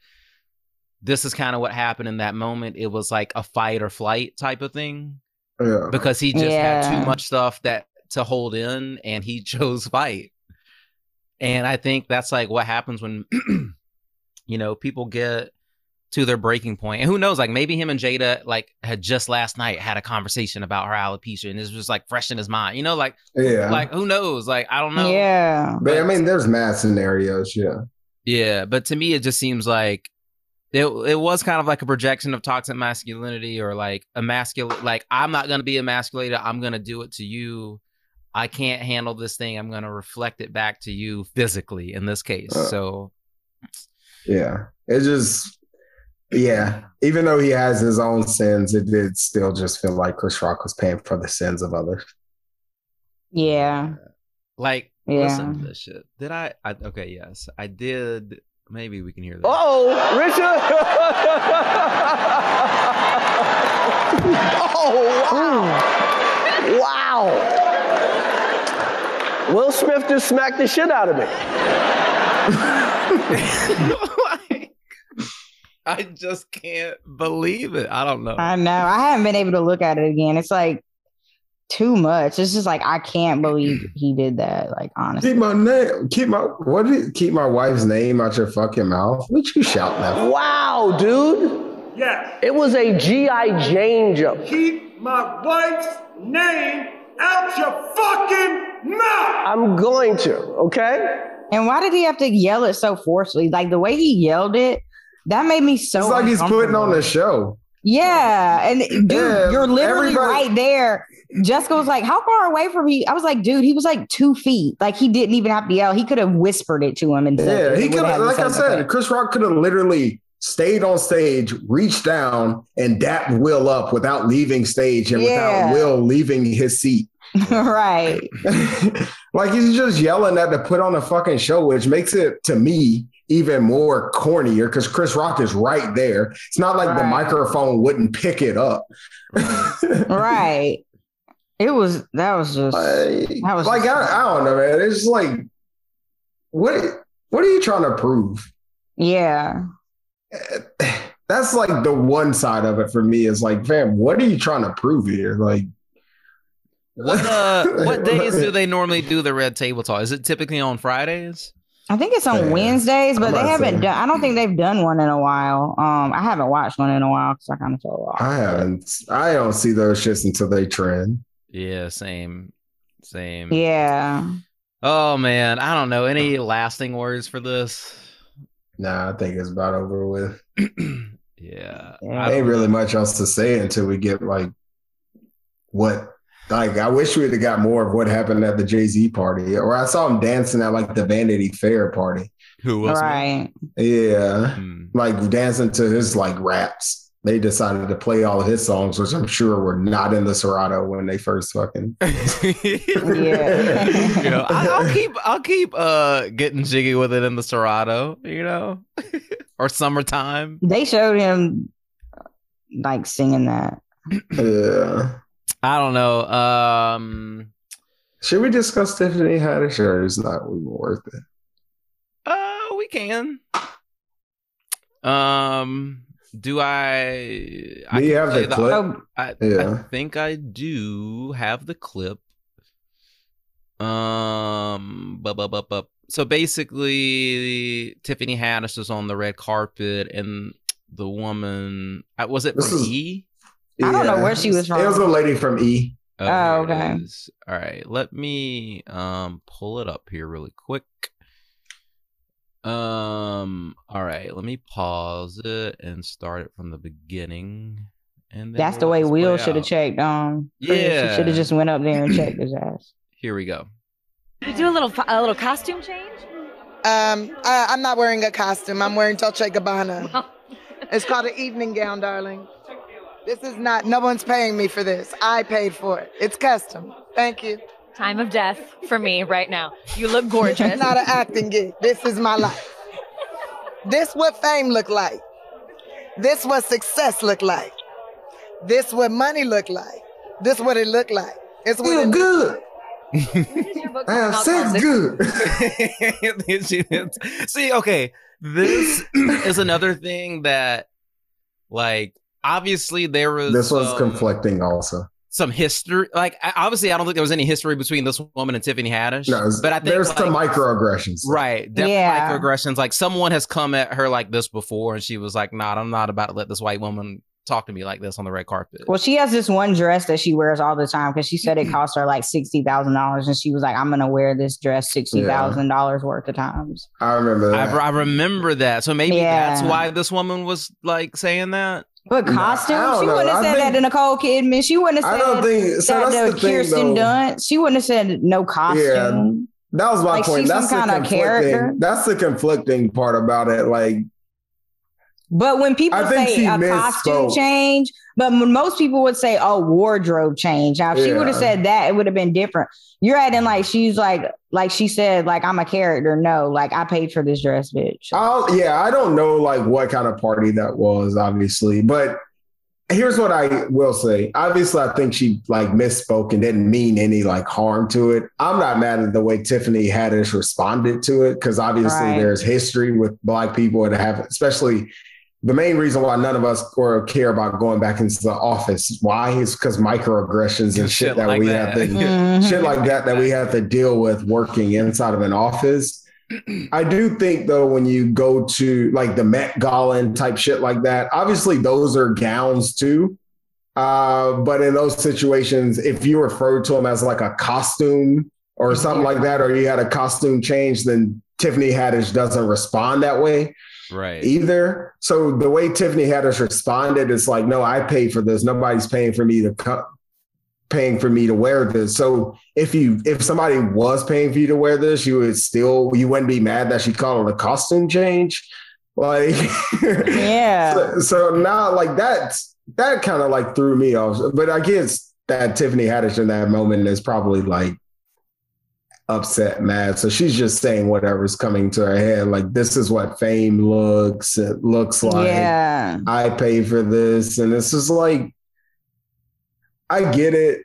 this is kind of what happened in that moment. It was like a fight or flight type of thing yeah. because he just had too much stuff that to hold in and he (laughs) chose fight. And I think that's like what happens when (clears throat) you know people get to their breaking point. And who knows, like maybe him and Jada like had just last night had a conversation about her alopecia and this was just like fresh in his mind. You know, like Yeah. like who knows? Like I don't know. Yeah. but I mean there's mad scenarios, yeah. Yeah, but to me, it just seems like it. It was kind of like a projection of toxic masculinity, or like a masculine. Like I'm not gonna be emasculated. I'm gonna do it to you. I can't handle this thing. I'm gonna reflect it back to you physically in this case. Uh. So Yeah. It just yeah. Even though he has his own sins, it did still just feel like Chris Rock was paying for the sins of others. Yeah. like, Yeah. listen to this shit. Did I, I? Okay, yes, I did. Maybe we can hear that. Oh, Richard. (laughs) oh, wow. Wow. Will Smith just smacked the shit out of me. Like, (laughs) I just can't believe it. I don't know. I know. I haven't been able to look at it again. It's like too much. It's just like I can't believe (clears throat) he did that. Like honestly. Keep my name, keep my what did it, keep my wife's name out your fucking mouth. What you shouting at? Wow, dude. Yes. It was a G.I. Jane jump. Keep my wife's name out your fucking mouth. I'm going to, okay? And why did he have to yell it so forcefully? Like the way he yelled it, that made me so. It's like he's putting on a show. Yeah, and dude, Yeah, you're literally everybody- right there. Jessica was like, "How far away from me?" I was like, "Dude, he was like two feet. Like he didn't even have to yell. He could have whispered it to him and Yeah, he could have, like I said, effect. Chris Rock could have literally stayed on stage, reached down, and dapped Will up without leaving stage and Yeah. without Will leaving his seat. (laughs) right. (laughs) like he's just yelling at to put on a fucking show, which makes it to me even more cornier because Chris Rock is right there. It's not like the microphone wouldn't pick it up. (laughs) Right. It was that was just Like, That was like just- I, I don't know, man. It's like what what are you trying to prove? yeah. (sighs) That's like the one side of it for me is like, fam, what are you trying to prove here? Like What uh, what days (laughs) do they normally do the red table talk? Is it typically on Fridays? I think it's on Yeah. Wednesdays, but they haven't say. done. I don't think they've done one in a while. Um, I haven't watched one in a while because I kind of fell off. I haven't I don't see those shits until they trend. Yeah, same, same. Yeah. Oh man, I don't know. Any lasting words for this? Nah, I think it's about over with. (clears throat) yeah, Yeah. I ain't really much else to say until we get like what like I wish we'd have got more of what happened at the Jay Z party, or I saw him dancing at like the Vanity Fair party. Who was Right. Yeah, Hmm. like dancing to his like raps. They decided to play all of his songs, which I'm sure were not in the Serato when they first fucking. (laughs) Yeah. you know, I, I'll keep I'll keep uh getting jiggy with it in the Serato, you know, (laughs) or summertime. They showed him like singing that. Yeah. I don't know. Um, Should we discuss Tiffany Haddish, or is not even worth it? uh, we can. Um, do I? I Do you have the clip? I, I Yeah. think I do have the clip. Um, bu- bu- bu- bu- so basically, Tiffany Haddish is on the red carpet, and the woman uh, was it This from is- E? I don't know where she was from. It was a lady from E. Oh, here it okay. All right, let me um pull it up here really quick. Um, all right, let me pause it and start it from the beginning. And then That's the way Will should have checked. Um, Yeah. she should have just went up there and checked his (clears throat) ass. Here we go. We do a little a little costume change. Um, I, I'm not wearing a costume. I'm wearing Dolce Gabbana. (laughs) It's called an evening gown, darling. This is not. No one's paying me for this. I paid for it. It's custom. Thank you. Time of death for me right now. You look gorgeous. Not an acting gig. This is my life. This what fame look like. This what success look like. This what money look like. This what it look like. It's what Feel it good. Damn, (laughs) sex good. (laughs) See, okay, this is another thing that, like, obviously there was This was some- conflicting also. some history. Like, obviously, I don't think there was any history between this woman and Tiffany Haddish. No, but I think there's like, some microaggressions. Right. Definitely Yeah. microaggressions. Like someone has come at her like this before and she was like, nah, I'm not about to let this white woman talk to me like this on the red carpet. Well, she has this one dress that she wears all the time because she said it (clears throat) cost her like sixty thousand dollars, and she was like, "I'm gonna wear this dress sixty thousand dollars worth of times." I remember I, that. I remember that. So maybe Yeah. that's why this woman was like saying that. But costume, she know. wouldn't have I said that to Nicole Kidman. She wouldn't have I said don't think so. that That's to the thing, Kirsten though. Dunst. She wouldn't have said no costume. Yeah. That was my Like, point. That's the kinda character. conflicting. That's the conflicting part about it. Like, But when people say a costume change, but most people would say, "Oh, wardrobe change," now if she would have said that, it would have been different. You're acting like she's like, like she said, like I'm a character. No, like I paid for this dress, bitch. I'll, yeah, I don't know like what kind of party that was, obviously, but here's what I will say. Obviously, I think she like misspoke and didn't mean any like harm to it. I'm not mad at the way Tiffany Haddish responded to it because obviously Right. there's history with black people and have, especially the main reason why none of us or care about going back into the office. Why is because microaggressions and shit, Shit that like we that. have to (laughs) Mhm. shit like that that we have to deal with working inside of an office. I do think though, when you go to like the Met Gala type shit like that, obviously those are gowns too. Uh, but in those situations, if you refer to them as like a costume or something like that, or you had a costume change, then Tiffany Haddish doesn't respond that way. Right. either. So the way Tiffany Haddish responded is like, no, I paid for this. Nobody's paying for me to co- paying for me to wear this. So if you if somebody was paying for you to wear this, you would still you wouldn't be mad that she called it a costume change. Like (laughs) Yeah. so, so now like that's that kind of like threw me off. But I guess that Tiffany Haddish in that moment is probably like upset, mad. So she's just saying whatever's coming to her head. Like this is what fame looks. It looks like yeah. I pay for this. And this is like I get it.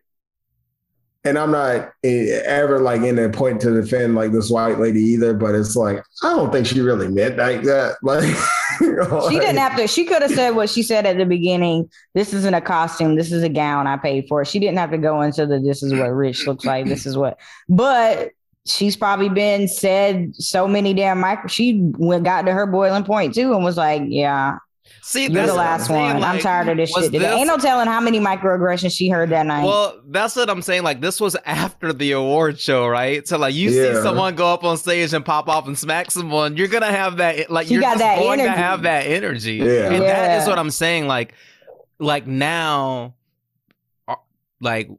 And I'm not eh, ever like in a point to defend like this white lady either, but it's like I don't think she really meant like that. (laughs) Like She didn't have to. She could have said what she said at the beginning. This isn't a costume. This is a gown I paid for. She didn't have to go into the. This is what rich looks like. This is what. But she's probably been said so many damn micro. She went got to her boiling point too and was like, "Yeah, See, you're the last saying, one. I'm tired of this shit." Today. this- Ain't no telling how many microaggressions she heard that night. Well, that's what I'm saying. Like this was after the award show, right? So like you Yeah. see someone go up on stage and pop off and smack someone, you're gonna have that like She you're got just that going to have that energy. Yeah. And that is what I'm saying. Like like now uh, like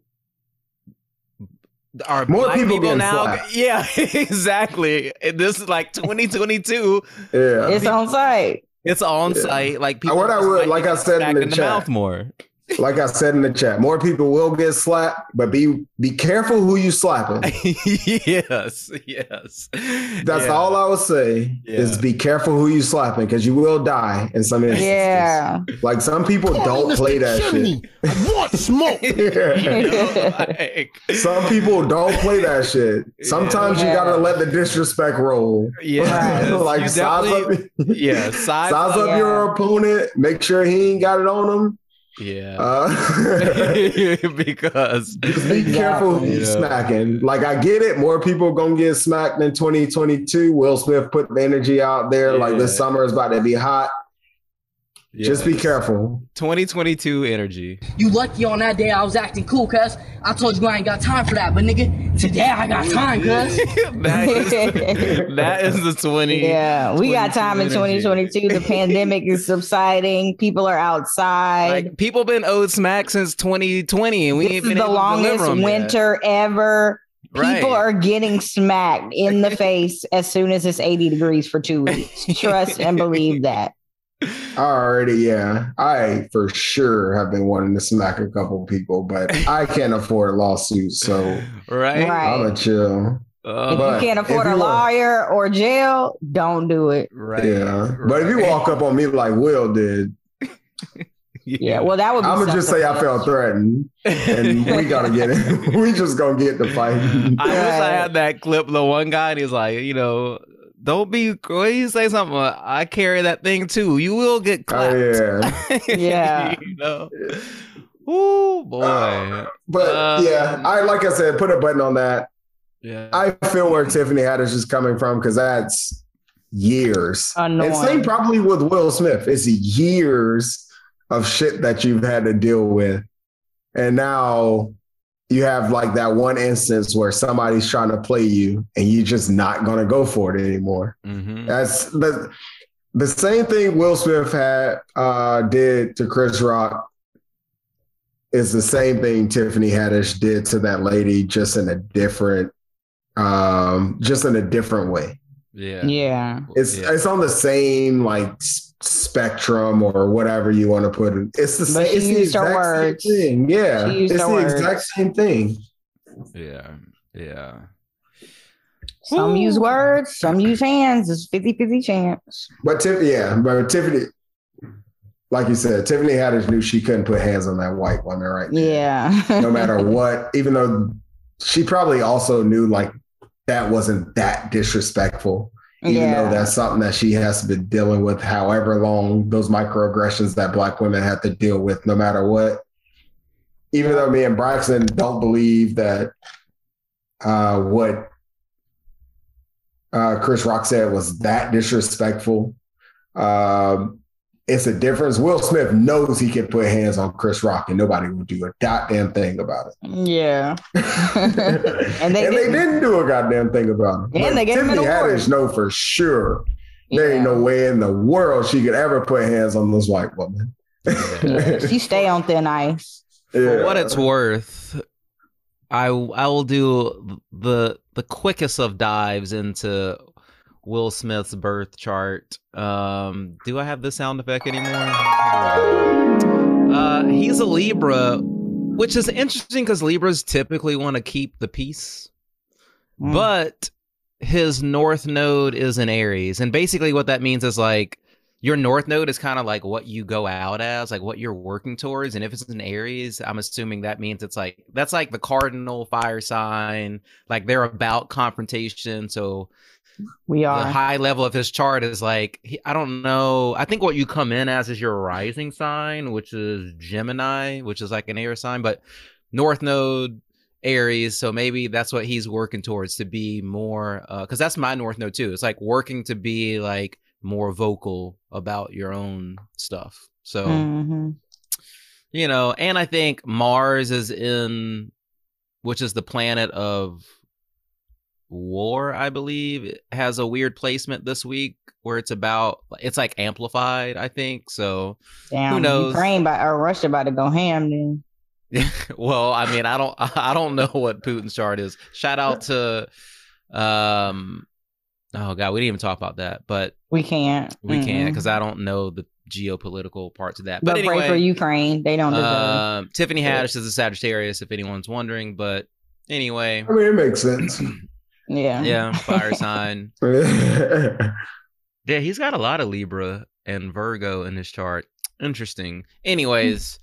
are More black people people, getting now slapped. yeah (laughs) exactly this is like (laughs) 2022 Yeah. it's on site. It's on Yeah. site like people What I would- like I said in the in the chat. mouth more like I said in the chat, more people will get slapped, but be be careful who you slapping. (laughs) yes yes That's Yeah. all I would say is be careful who you slapping because you will die in some instances. Yeah. Like (laughs) some people don't play that shit. What smoke? You know, like, Some people don't play that shit. Sometimes you gotta let the disrespect roll. yeah, (laughs) like size up, yeah, size, size up, up Yeah. your opponent. Make sure he ain't got it on him. Yeah, Uh, (laughs) (laughs) because just be careful who you Yeah. smacking. Like I get it, more people gonna get smacked in 2022. Will Smith put the energy out there. Like this summer is about to be hot. Just be careful. 2022 energy. You lucky on that day I was acting cool, cuz. I told you I ain't got time for that, but nigga, today I got time, cuz. (laughs) that, is, (laughs) that is the 20. Yeah, we got time in energy. 2022. The pandemic is subsiding. People are outside. Like people been owed smack since 2020, and we this ain't is been the able to longest deliver 'em yet. winter ever. Right. People are getting smacked in the face as soon as it's 80 degrees for two weeks. (laughs) Trust and believe that. I already, yeah. I for sure have been wanting to smack a couple people, but (laughs) I can't afford lawsuits, so right. Right. I'm a chill. Uh, If you can't if afford a you want- lawyer or jail, don't do it. right. Yeah. But if you walk up on me like Will did, (laughs) Yeah, well, that would be I'm gonna just say I felt threatened and we (laughs) gotta get it. we just gonna get the fight. I wish I had that clip. The one guy, and he's like, you know, don't be. What do you say something? uh, I carry that thing too. You will get clapped. Oh yeah. (laughs) Yeah. you know. Oh boy. Uh, But Um, yeah, I like I said, put a button on that. yeah. I feel where Tiffany Haddish is coming from because that's years. Annoying. And same probably with Will Smith. It's years of shit that you've had to deal with. And now you have like that one instance where somebody's trying to play you and you're just not going to go for it anymore. Mhm. That's the, the same thing Will Smith had uh, did to Chris Rock is the same thing Tiffany Haddish did to that lady, just in a different, um, just in a different way. Yeah. Yeah. It's Yeah. it's on the same like spectrum or whatever you want to put it. It's the same. It's the exact words. same thing. Yeah, it's her the words. exact same thing. Yeah. Yeah. Some use words, some use hands. It's 50 50 chance. But Tiffany, yeah, but Tiffany, like you said, Tiffany Haddish knew she couldn't put hands on that white woman right now. Yeah. no matter (laughs) what, even though she probably also knew like that wasn't that disrespectful. Even Yeah. though that's something that she has been dealing with however long those microaggressions that black women have to deal with, no matter what. Even though me and Braxton don't believe that uh, what uh, Chris Rock said was that disrespectful. Um, it's a difference. Will Smith knows he can put hands on Chris Rock and nobody will do a goddamn thing about it. Yeah. (laughs) and they they, didn't. didn't do a goddamn thing about it. And But they gave him an Tiffany award. Haddish know for sure there ain't no way in the world she could ever put hands on this white woman. Yeah, she stay on thin ice. (laughs) For what it's worth, I I will do the the quickest of dives into Will Smith's birth chart. Um, do I have the sound effect anymore? Uh, he's a Libra, which is interesting because Libras typically want to keep the peace, Mm. but his North Node is in Aries, and basically what that means is like your North Node is kind of like what you go out as, like what you're working towards, and if it's in Aries, I'm assuming that means it's like that's like the cardinal fire sign, like they're about confrontation, so we the are. high level of his chart is like he, I don't know. I think what you come in as is your rising sign, which is Gemini, which is like an air sign, but North Node Aries. So maybe that's what he's working towards to be more. Because that's my North Node too. It's like working to be like more vocal about your own stuff. So Mhm. you know, and I think Mars is in, which is the planet of war, I believe, has a weird placement this week where it's about, it's like amplified, I think. So, Damn, knows? Ukraine by or Russia about to go ham then. (laughs) well, I mean, I don't, (laughs) I don't know what Putin's chart is. Shout out to, um, oh god, we didn't even talk about that, but We can't. we can't because I don't know the geopolitical parts of that. But, But, anyway, pray for Ukraine. They don't deserve. Um, Tiffany Haddish is a Sagittarius, if anyone's wondering. But anyway, I mean, it makes sense. (clears throat) yeah. yeah, (laughs) fire sign. yeah, (laughs) Yeah, he's got a lot of Libra and Virgo in his chart. Interesting. Anyways,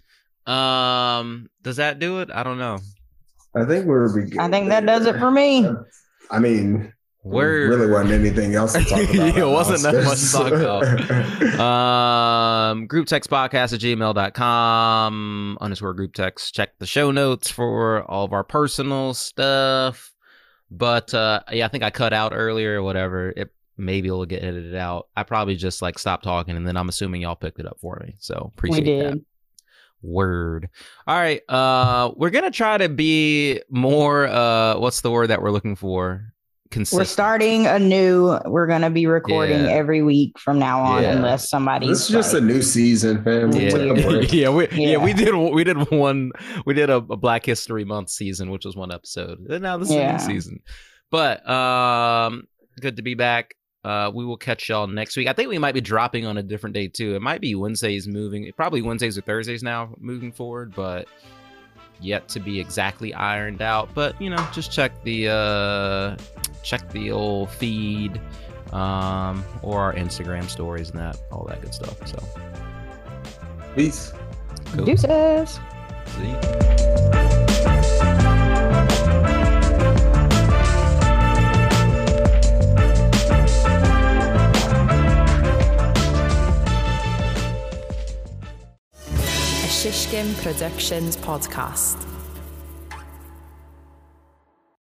um, does that do it? I don't know. I think we're beginning. I think that does it for me. I mean, Word. really wasn't anything else to talk (laughs) about. Yeah, it wasn't that much to talk about. Um, group text podcast at gmail.com underscore group text. Check the show notes for all of our personal stuff. But uh yeah, I think I cut out earlier or whatever. It maybe it'll get edited out. I probably just like stopped talking and then I'm assuming y'all picked it up for me. So We appreciate did. that. Word. All right. Uh we're gonna try to be more uh what's the word that we're looking for? We're starting a new. We're gonna be recording Yeah. every week from now on, Yeah. unless somebody. This is just a new season, fam. Yeah, took a break. (laughs) yeah, we, yeah, we did we did one we did a, a Black History Month season, which was one episode. And now this is a new season. But um good to be back. Uh we will catch y'all next week. I think we might be dropping on a different day too. It might be Wednesdays moving probably Wednesdays or Thursdays now moving forward, but yet to be exactly ironed out. But you know, just check the uh check the old feed um or our Instagram stories and that all that good stuff. So Peace. cool. Deuces. See? A Shishkin Productions podcast.